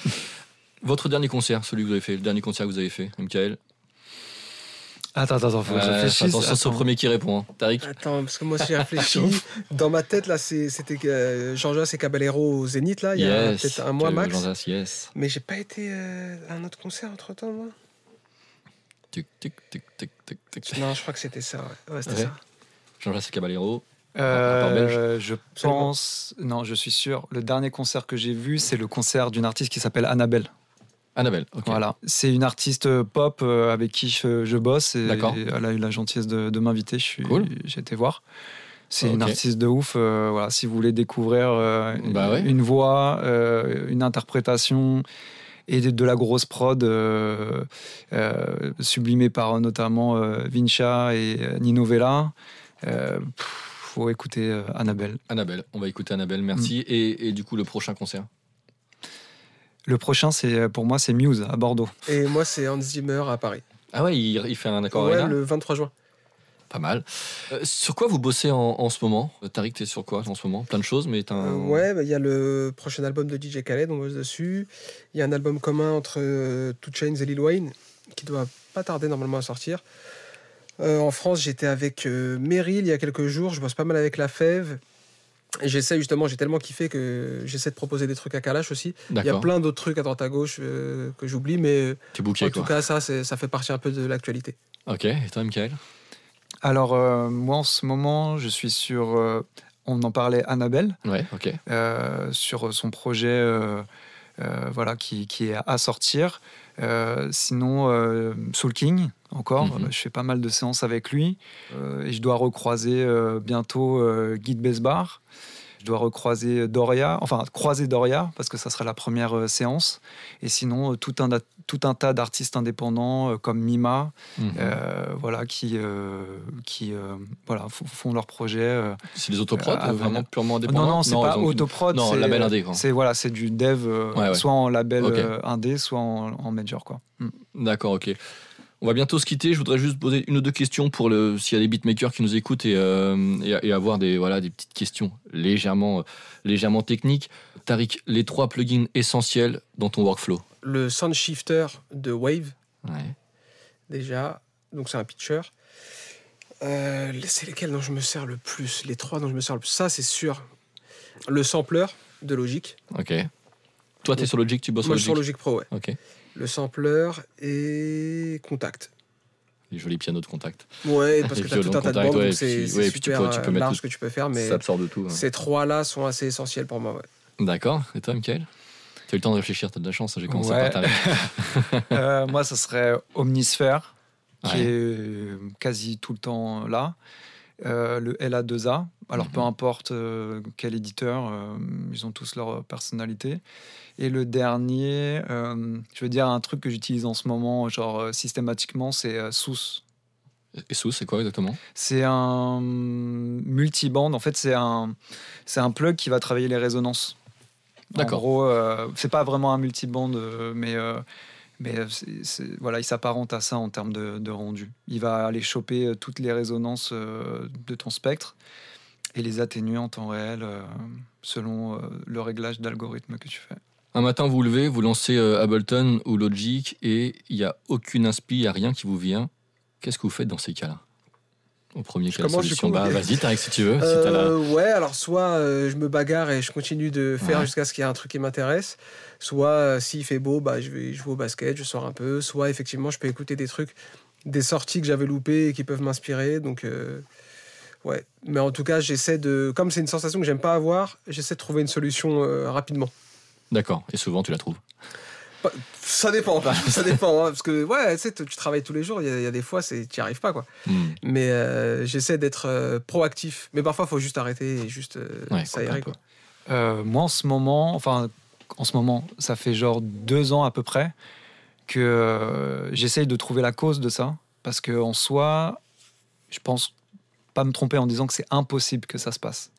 Votre dernier concert, celui que vous avez fait, le dernier concert que vous avez fait, Michael Attends, attends, attends, faut que je réfléchisse. Attention, c'est au Attends. premier qui répond. hein. Tariq Attends, parce que moi aussi j'ai réfléchi. Dans ma tête, là, c'était euh, Jean-Jacques et Caballero au Zénith, là, il y a Yes, peut-être un mois max. Jean-Jacques, yes. Mais j'ai pas été euh, à un autre concert entre temps, moi. Tic, tic, tic, tic, tic, tic. Non, je crois que c'était ça. Ouais, Ouais, c'était Ouais. ça. Jean-Jacques Caballero. Euh, je pense, non, je suis sûr. Le dernier concert que j'ai vu, c'est le concert d'une artiste qui s'appelle Annabelle. Annabelle, ok. Voilà, c'est une artiste pop euh, avec qui je, je bosse et D'accord. elle a eu la gentillesse de, de m'inviter. Suis, Cool. j'ai été voir. C'est une artiste de ouf. euh, voilà, si vous voulez découvrir euh, Bah ouais. une voix, euh, une interprétation et de, de la grosse prod euh, euh, sublimée par notamment euh, Vincha et euh, Nino Vella, euh, pff, faut écouter euh, Annabelle. Annabelle, on va écouter Annabelle, merci. Mm. Et, et du coup, le prochain concert? Le prochain, c'est pour moi, c'est Muse à Bordeaux. Et moi, c'est Hans Zimmer à Paris. Ah ouais, il, il fait un accord Ouais, Arena le 23 juin. Pas mal. Euh, sur quoi vous bossez en, en ce moment? Euh, Tariq, t'es sur quoi en ce moment? Plein de choses, mais t'as un... Euh, ouais, bah, il y a le prochain album de DJ Khaled, on bosse dessus. Il y a un album commun entre euh, Two Chainz et Lil Wayne, qui doit pas tarder normalement à sortir. Euh, en France, j'étais avec euh, Meryl il y a quelques jours, je bosse pas mal avec La Fève. Et j'essaie justement, j'ai tellement kiffé que j'essaie de proposer des trucs à Kalash aussi. Il y a plein d'autres trucs à droite à gauche euh, que j'oublie, mais booké, en tout quoi. cas, ça, ça fait partie un peu de l'actualité. Ok, et toi, Michael? Alors, euh, moi, en ce moment, je suis sur euh, on en parlait Annabelle. Ouais, ok. euh, sur son projet euh, euh, voilà, qui, qui est à sortir. Euh, sinon, euh, Soul King, encore, Mhm. euh, je fais pas mal de séances avec lui. Euh, et je dois recroiser euh, bientôt euh, Guy de Besbar. Je dois recroiser Doria, enfin croiser Doria, parce que ça sera la première séance. Et sinon, tout un, tout un tas d'artistes indépendants comme Mima, Mhm. voilà, qui, qui voilà, font leurs projets. euh, C'est des autoprods, vraiment purement indépendants Non, non, c'est pas autoprod. non, c'est- label indé. C'est voilà, c'est du dev, Ouais, ouais. soit en label indé, soit en, en major, quoi. Mm. D'accord, ok. On va bientôt se quitter. Je voudrais juste poser une ou deux questions pour le s'il y a des beatmakers qui nous écoutent et, euh, et, et avoir des voilà des petites questions légèrement euh, légèrement techniques. Tariq, les trois plugins essentiels dans ton workflow. Le sound shifter de Wave, Ouais. déjà. Donc c'est un pitcher. Euh, c'est lesquels dont je me sers le plus? Les trois dont je me sers le plus. Ça, c'est sûr. Le sampler de Logic. Ok. Toi, t'es sur Logic, tu bosses Moi, sur Logic. sur Logic Pro, ouais. Ok. Le sampler et Contact. Les jolis pianos de contact. Ouais, parce que tu as tout un tas de bandes, ouais, c'est ouais, puis tu super peux- tu peux mettre large tout- que tu peux faire. Mais ça absorbe de tout, ouais. Ces trois-là sont assez essentiels pour moi. Ouais. D'accord. Et toi, Michael? Tu as eu le temps de réfléchir, t'as de la chance. J'ai commencé Ouais. par. Euh, moi, ça serait Omnisphere, qui Ouais. est quasi tout le temps là. Euh, le LA2A. Alors, Mhm. peu importe euh, quel éditeur, euh, ils ont tous leur personnalité. Et le dernier, je veux dire un truc que j'utilise en ce moment, genre systématiquement, c'est SUS. Et sous, c'est quoi exactement? C'est un multiband. En fait, c'est un, c'est un plug qui va travailler les résonances. En D'accord. gros, euh, c'est pas vraiment un multiband, euh, mais, euh, voilà, il s'apparente à ça en termes de, rendu. Il va aller choper euh, toutes les résonances euh, de ton spectre et les atténuer en temps réel selon le réglage d'algorithme que tu fais. Un matin, vous levez, vous lancez Ableton ou Logic et il n'y a aucune inspi, il n'y a rien qui vous vient. Qu'est-ce que vous faites dans ces cas-là? Au premier cas, la commence, du solution. Bah, vas-y, Tariq, si tu veux. si la- Euh, Ouais, alors soit euh, je me bagarre et je continue de faire Ouais. jusqu'à ce qu'il y ait un truc qui m'intéresse, soit euh, s'il fait beau, bah, je vais jouer au basket, je sors un peu, soit effectivement je peux écouter des trucs, des sorties que j'avais loupées et qui peuvent m'inspirer. Donc, euh, ouais. Mais en tout cas, j'essaie de. Comme c'est une sensation que j'aime pas avoir, j'essaie de trouver une solution rapidement. D'accord. Et souvent, tu la trouves? Ça dépend, ça dépend. hein, parce que, ouais, tu sais, tu travailles tous les jours, il y, a- il y a des fois, tu n'y arrives pas, quoi. Hmm. Mais euh, j'essaie d'être euh, proactif. Mais parfois, il faut juste arrêter et juste euh, Ouais, s'aérer, quoi. Euh, moi, en ce moment, enfin, en ce moment, ça fait genre deux ans à peu près que euh, j'essaye de trouver la cause de ça. Parce que en soi, je pense pas me tromper en disant que c'est impossible que ça se passe.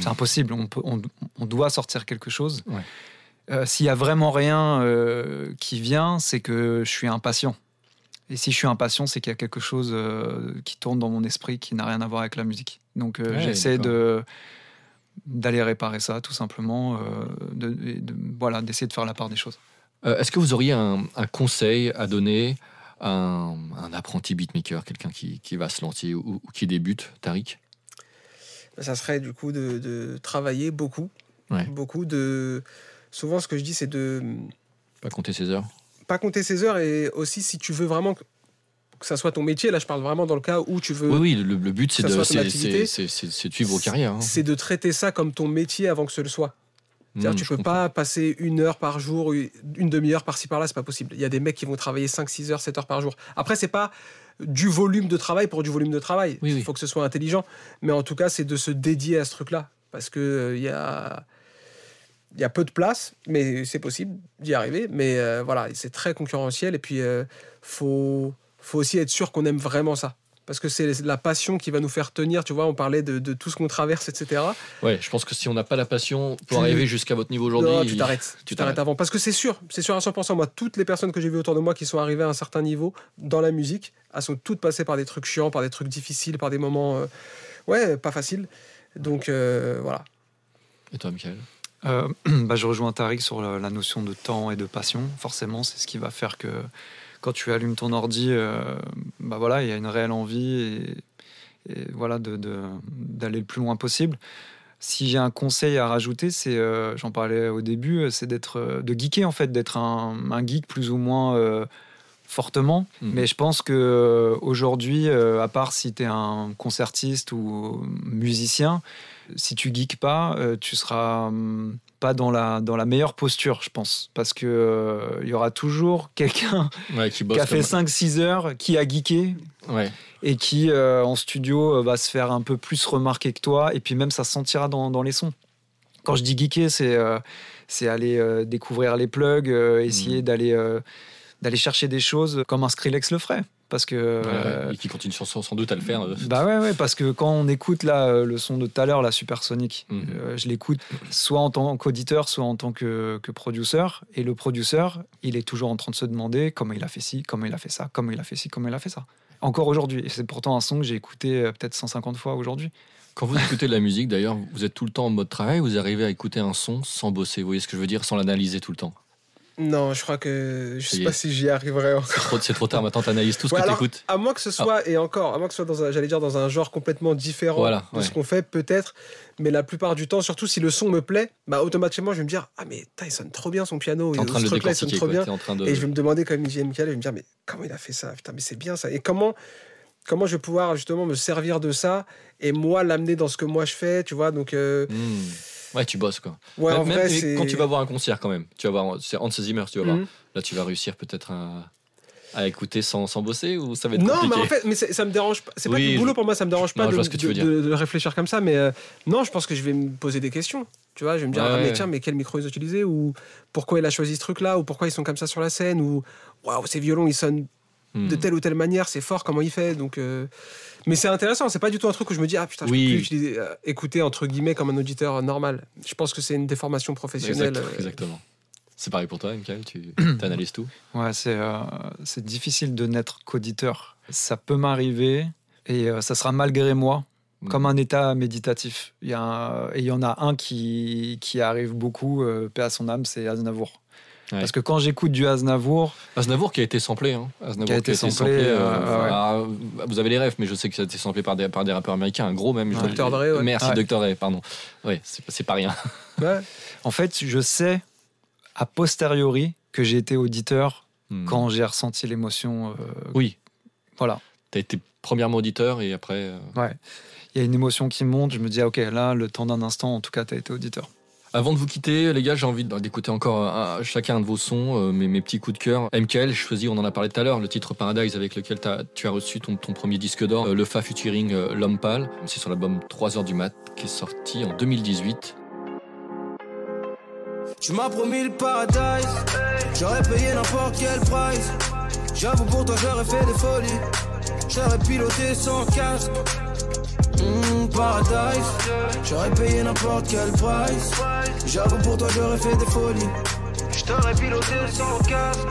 C'est impossible. On, peut, on, on doit sortir quelque chose. Ouais. Euh, S'il y a vraiment rien euh, qui vient, c'est que je suis impatient. Et si je suis impatient, c'est qu'il y a quelque chose euh, qui tourne dans mon esprit qui n'a rien à voir avec la musique. Donc euh, Ouais, j'essaie de d'aller réparer ça, tout simplement, euh, de, et de- voilà, d'essayer de faire la part des choses. Euh, Est-ce que vous auriez un, un conseil à donner à un, un apprenti beatmaker, quelqu'un qui, qui va se lancer ou, ou qui débute, Tariq? Ça serait du coup de, de travailler beaucoup. Ouais. Beaucoup de. Souvent, ce que je dis, c'est de Pas compter ses heures pas compter ses heures et aussi si tu veux vraiment que ça soit ton métier. Là, je parle vraiment dans le cas où tu veux. Oui, oui, le, le but, c'est de, suivre vos carrières. hein. C'est de traiter ça comme ton métier avant que ce le soit. C'est-à-dire, Hmm, tu peux comprends. pas passer une heure par jour, une demi-heure par-ci par-là, c'est pas possible. Il y a des mecs qui vont travailler 5, 6 heures, 7 heures par jour. Après, c'est pas du volume de travail pour du volume de travail. Il faut que ce soit intelligent. Mais en tout cas, c'est de se dédier à ce truc-là. Parce que euh, y a. Il y a peu de place, mais c'est possible d'y arriver. Mais euh, voilà, c'est très concurrentiel. Et puis, il faut, faut aussi être sûr qu'on aime vraiment ça. Parce que c'est la passion qui va nous faire tenir. Tu vois, on parlait de, de tout ce qu'on traverse, etc. Ouais, je pense que si on n'a pas la passion pour arriver jusqu'à votre niveau aujourd'hui, tu t'arrêtes. tu Tu t'arrêtes avant. Parce que c'est sûr, c'est sûr à 100%. Moi, toutes les personnes que j'ai vues autour de moi qui sont arrivées à un certain niveau dans la musique, elles sont toutes passées par des trucs chiants, par des trucs difficiles, par des moments, euh, ouais, pas faciles. Donc euh, voilà. Et toi, Michael? Euh, bah, je rejoins Tariq sur la, la notion de temps et de passion. Forcément, c'est ce qui va faire que quand tu allumes ton ordi, euh, bah voilà, il y a une réelle envie et, et voilà de- de- d'aller le plus loin possible. Si j'ai un conseil à rajouter, c'est, euh, j'en parlais au début, c'est d'être, de geeker en fait, d'être un, un geek plus ou moins fortement. Mhm. Mais je pense que aujourd'hui, euh, à part si tu es un concertiste ou musicien, si tu geeks pas, euh, tu seras hum, pas dans la, dans la meilleure posture, je pense. Parce que euh, il y aura toujours quelqu'un Ouais, qui a fait comme- 5-6 heures, qui a geeké Ouais. et qui euh, en studio euh, va se faire un peu plus remarquer que toi et puis même ça se sentira dans, dans les sons. Quand je dis geeker, c'est euh, aller euh, découvrir les plugs, euh, essayer d'aller euh, d'aller chercher des choses comme un Skrillex le ferait. Parce que. euh, Ouais, et qui continue sans, sans doute à le faire. euh, bah ouais, ouais, parce que quand on écoute là, euh, le son de tout à l'heure, la Supersonic, Mhm. je l'écoute soit en tant qu'auditeur, soit en tant que, que produceur. Et le produceur, il est toujours en train de se demander comment il a fait ci, comment il a fait ça, comment il a fait ci, comment il a fait ça. Encore aujourd'hui. Et c'est pourtant un son que j'ai écouté peut-être 150 fois aujourd'hui. Quand vous écoutez de la musique, d'ailleurs, vous êtes tout le temps en mode travail, vous arrivez à écouter un son sans bosser. Vous voyez ce que je veux dire? Sans l'analyser tout le temps. Non, je crois que je sais pas si j'y arriverai encore. C'est trop, tard, maintenant t'analyses tout ce Ouais, que t'écoutes. À moins que ce soit, et encore, à moins que ce soit dans un, j'allais dire, dans un genre complètement différent Voilà, de ouais. ce qu'on fait, peut-être. Mais la plupart du temps, surtout si le son me plaît, bah, automatiquement, je vais me dire, ah, mais putain, il sonne trop bien son piano. En train de le il sonne trop quoi. bien. En train de... Et je vais me demander, comme il Michael, je vais me dire, mais comment il a fait ça? Putain, mais c'est bien ça. Et comment, comment je vais pouvoir justement me servir de ça et moi l'amener dans ce que moi je fais, tu vois? Donc, euh, Hmm. Ouais, tu bosses quoi. ouais, en Même- vrai, même c'est. quand tu vas voir un concert quand même, tu vas voir, c'est Hans Zimmer, tu vas voir. Mhm. Là, tu vas réussir peut-être à, à écouter sans, sans bosser ou ça va être Non, compliqué? mais en fait, mais ça me dérange pas. C'est pas du boulot je- pour moi, ça me dérange pas Non, de, réfléchir comme ça. Mais euh, non, je pense que je vais me poser des questions. Tu vois, je vais me dire, Ouais, ah, mais tiens, mais quel micro ils ont utilisé Ou pourquoi il a choisi ce truc-là Ou pourquoi ils sont comme ça sur la scène Ou waouh, ces violons, ils sonnent Hmm. de telle ou telle manière, c'est fort, comment il fait Donc, euh, Mais c'est intéressant, c'est pas du tout un truc où je me dis, ah putain, je Oui. peux plus utiliser, euh, écouter entre guillemets comme un auditeur normal. Je pense que c'est une déformation professionnelle. Exact- euh, Exactement. C'est pareil pour toi, Michael, tu analyses tout? Ouais, c'est euh, c'est difficile de n'être qu'auditeur. Ça peut m'arriver et euh, ça sera malgré moi, Mhm. comme un état méditatif. Il y, a un- et il y en a un qui, qui arrive beaucoup, euh, paix à son âme, c'est Aznavour. Ouais. Parce que quand j'écoute du Aznavour, Aznavour qui a été samplé. Hein. Aznavour Qui a été samplé, euh, ouais. alors, vous avez les rêves, mais je sais que ça a été samplé par des, par des rappeurs américains, un gros même. Dr. Dre, ouais. Merci, Ouais. Dr. Dre, pardon. Ouais, c'est pas rien. ouais. en fait, je sais a posteriori que j'ai été auditeur Hmm. quand j'ai ressenti l'émotion. euh, Oui, voilà. t'as été premièrement auditeur et après. euh, Ouais. Il y a une émotion qui monte, je me dis, ah, ok, là, le temps d'un instant, en tout cas, tu as été auditeur. Avant de vous quitter, les gars, j'ai envie d'écouter encore un- chacun de vos sons, euh, mes, petits coups de cœur. MKL, je choisis, on en a parlé tout à l'heure, le titre Paradise avec lequel tu as reçu ton, ton premier disque d'or, euh, le Fa featuring euh, L'Homme Pâle. C'est sur l'album 3h du mat qui est sorti en 2018. Tu m'as promis le paradise, j'aurais payé n'importe quel price. J'avoue pour toi j'aurais fait des folies, j'aurais piloté sans casque. Mmh, paradise, j'aurais payé n'importe quel price. J'avoue pour toi j'aurais fait des folies, j'aurais piloté sans casque.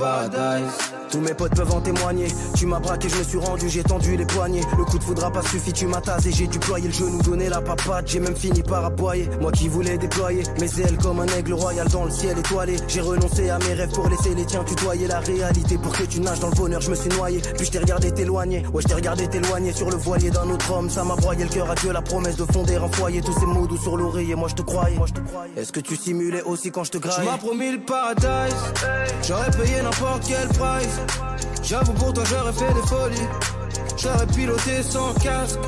Paradise. Tous mes potes peuvent en témoigner. Tu m'as braqué, je me suis rendu, j'ai tendu les poignets. Le coup de foudre a pas suffi, tu m'as tasé, j'ai déployé le genou, donné la papade. J'ai même fini par aboyer. Moi qui voulais déployer mes ailes comme un aigle royal dans le ciel étoilé. J'ai renoncé à mes rêves pour laisser les tiens tutoyer la réalité. Pour que tu nages dans le bonheur, je me suis noyé. Puis je t'ai regardé t'éloigner. Ouais, je t'ai regardé t'éloigner sur le voilier d'un autre homme. Ça m'a broyé le cœur à Dieu, la promesse de fonder un foyer. Tous ces mots doux sur l'oreiller, moi je te croyais. Moi, je te croyais. Est-ce que tu simulais aussi quand je te graille Tu m'as promis le paradise. J'aurais payé J'avoue pour toi j'aurais fait des folies. J'aurais piloté sans casque.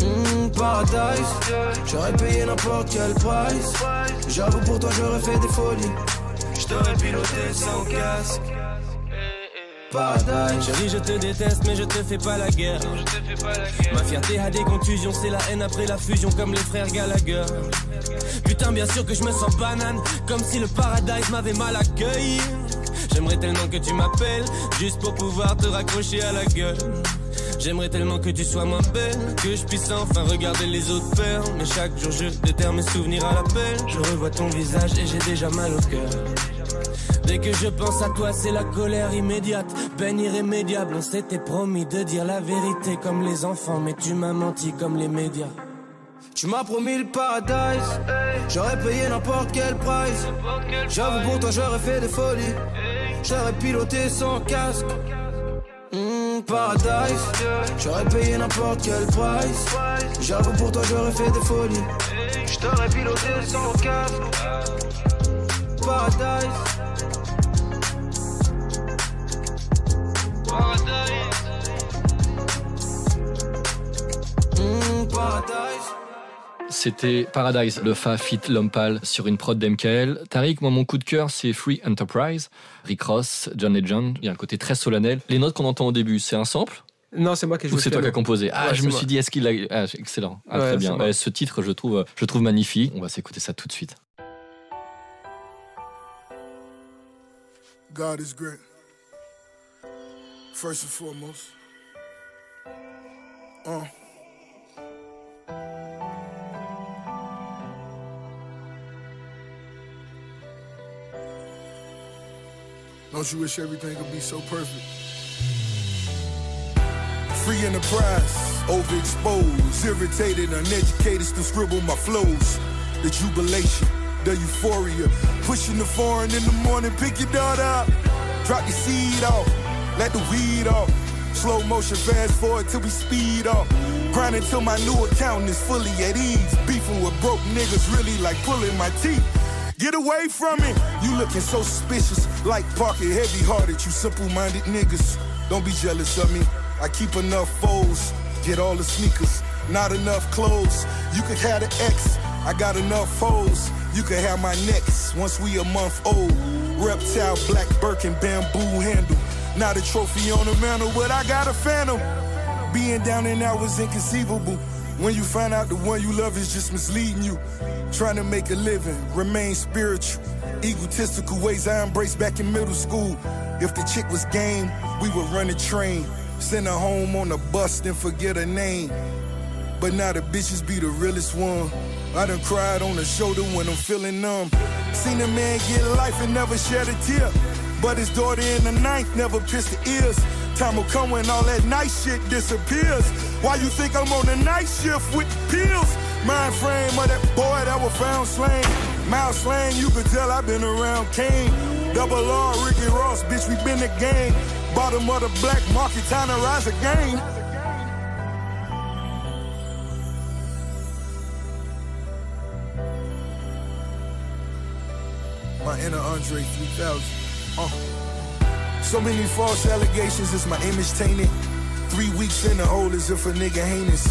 Mmh, Paradise. J'aurais payé n'importe quel price. J'avoue pour toi j'aurais fait des folies. J't'aurais piloté sans casque Chérie, je te déteste, mais je te fais pas la guerre. Ma fierté a des contusions, c'est la haine après la fusion, comme les frères Gallagher. Putain, bien sûr que je me sens banane, comme si le paradise m'avait mal accueilli. J'aimerais tellement que tu m'appelles, juste pour pouvoir te raccrocher à la gueule. J'aimerais tellement que tu sois moins belle, que je puisse enfin regarder les autres faire. Mais chaque jour je déterre mes souvenirs à l'appel. Je revois ton visage et j'ai déjà mal au cœur. Dès que je pense à toi, c'est la colère immédiate, peine irrémédiable. On s'était promis de dire la vérité comme les enfants, mais tu m'as menti comme les médias. Tu m'as promis le paradise. J'aurais payé n'importe quel price. J'avoue pour toi j'aurais fait des folies. J'aurais piloté sans casque. Mmh, Paradise. J'aurais payé n'importe quel price. J'avoue pour toi j'aurais fait des folies. J't'aurais piloté sans casque Mm, C'était Paradise, le Fa Fit Lompal sur une prod d'MKL. Tariq, moi mon coup de cœur c'est Free Enterprise, Rick Ross, John Legend, il y a un côté très solennel. Les notes qu'on entend au début, c'est un sample? Non, c'est moi qui ai joué. Ou c'est toi qui as composé? Ah, je me suis dit, est-ce qu'il a. Ah, excellent. Ah, très bien. Eh, ce titre, je trouve, je trouve magnifique. On va s'écouter ça tout de suite. God is great. First and foremost. Uh. Don't you wish everything could be so perfect? Free enterprise, overexposed, irritated, uneducated, still scribble my flows. The jubilation, the euphoria, pushing the foreign in the morning, pick your daughter up, drop your seed off, let the weed off. Slow motion, fast forward till we speed off. Grinding till my new accountant is fully at ease. Beefing with broke niggas, really like pulling my teeth. Get away from it. You looking so suspicious, like pocket heavy hearted, you simple minded niggas. Don't be jealous of me. I keep enough foes, get all the sneakers, not enough clothes. You could have the X, I got enough foes. You could have my next once we a month old. Reptile, black Birkin, bamboo handle. Not a trophy on the mantle, but I got a phantom. Being down and out was inconceivable. When you find out the one you love is just misleading you. Trying to make a living, remain spiritual. Egotistical ways I embraced back in middle school. If the chick was game, we would run a train. Send her home on a bus, then forget her name. But now the bitches be the realest one. I done cried on the shoulder when I'm feeling numb. Seen a man get life and never shed a tear. But his daughter in the ninth never pissed the ears. Time will come when all that nice shit disappears. Why you think I'm on the night shift with pills? Mind frame of that boy that was found slain. Mouth slang, you could tell I've been around Kane. Double R, Ricky Ross, bitch, we been the gang. Bottom of the black market, time to rise again. My inner Andre 3000. Uh. So many false allegations, it's my image tainted. Three weeks in the hole as if a nigga heinous.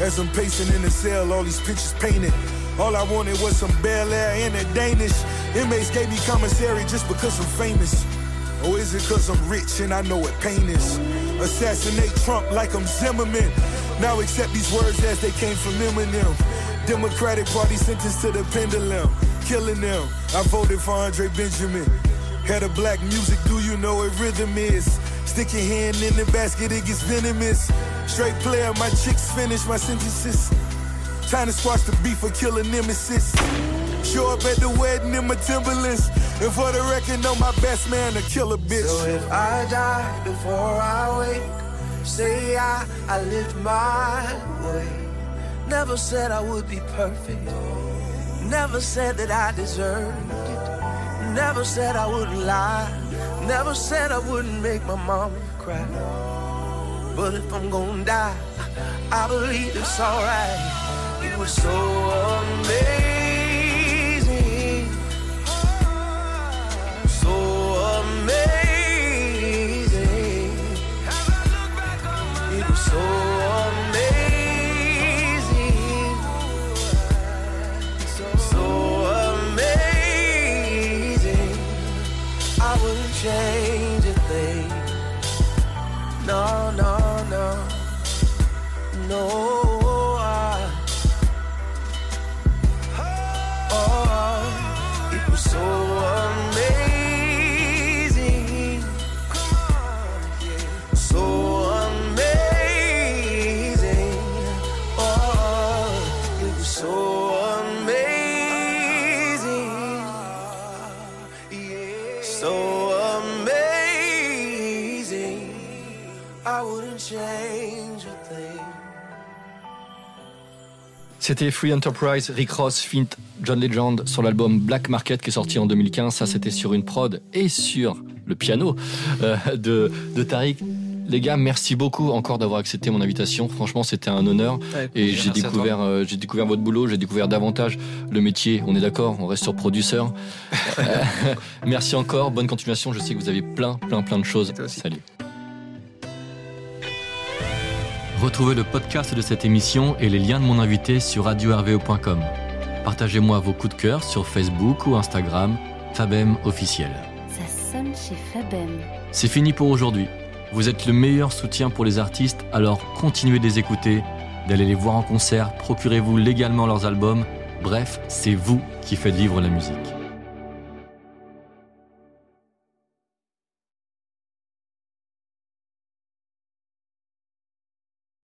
As I'm pacing in the cell, all these pictures painted. All I wanted was some Bel Air and a Danish. Inmates gave me commissary just because I'm famous. Or is it cause I'm rich and I know what pain is? Assassinate Trump like I'm Zimmerman. Now accept these words as they came from Eminem. Democratic Party sentenced to the pendulum. Killing them. I voted for Andre Benjamin. Had a black music, do you know what rhythm is? Stick your hand in the basket, it gets venomous. Straight player, my chicks finish my sentences. Time to squash the beef or kill a nemesis. Show up at the wedding in my Timberlands. And for the record, know my best man to kill a bitch. So if I die before I wake, say I, I lived my way. Never said I would be perfect. Never said that I deserved it. Never said I wouldn't lie. Never said I wouldn't make my mama cry. But if I'm gonna die, I believe it's alright. It was so amazing. C'était Free Enterprise, Rick Ross, Fint, John Legend sur l'album Black Market qui est sorti en 2015. Ça, c'était sur une prod et sur le piano euh, de, de Tariq. Les gars, merci beaucoup encore d'avoir accepté mon invitation. Franchement, c'était un honneur. Et j'ai découvert, euh, j'ai découvert votre boulot, j'ai découvert davantage le métier. On est d'accord, on reste sur produceur. Euh, merci encore, bonne continuation. Je sais que vous avez plein, plein, plein de choses. Salut. Retrouvez le podcast de cette émission et les liens de mon invité sur radio-rvo.com. Partagez-moi vos coups de cœur sur Facebook ou Instagram, Fabem officiel. Ça sonne chez Fabem. C'est fini pour aujourd'hui. Vous êtes le meilleur soutien pour les artistes, alors continuez de les écouter, d'aller les voir en concert, procurez-vous légalement leurs albums. Bref, c'est vous qui faites vivre la musique.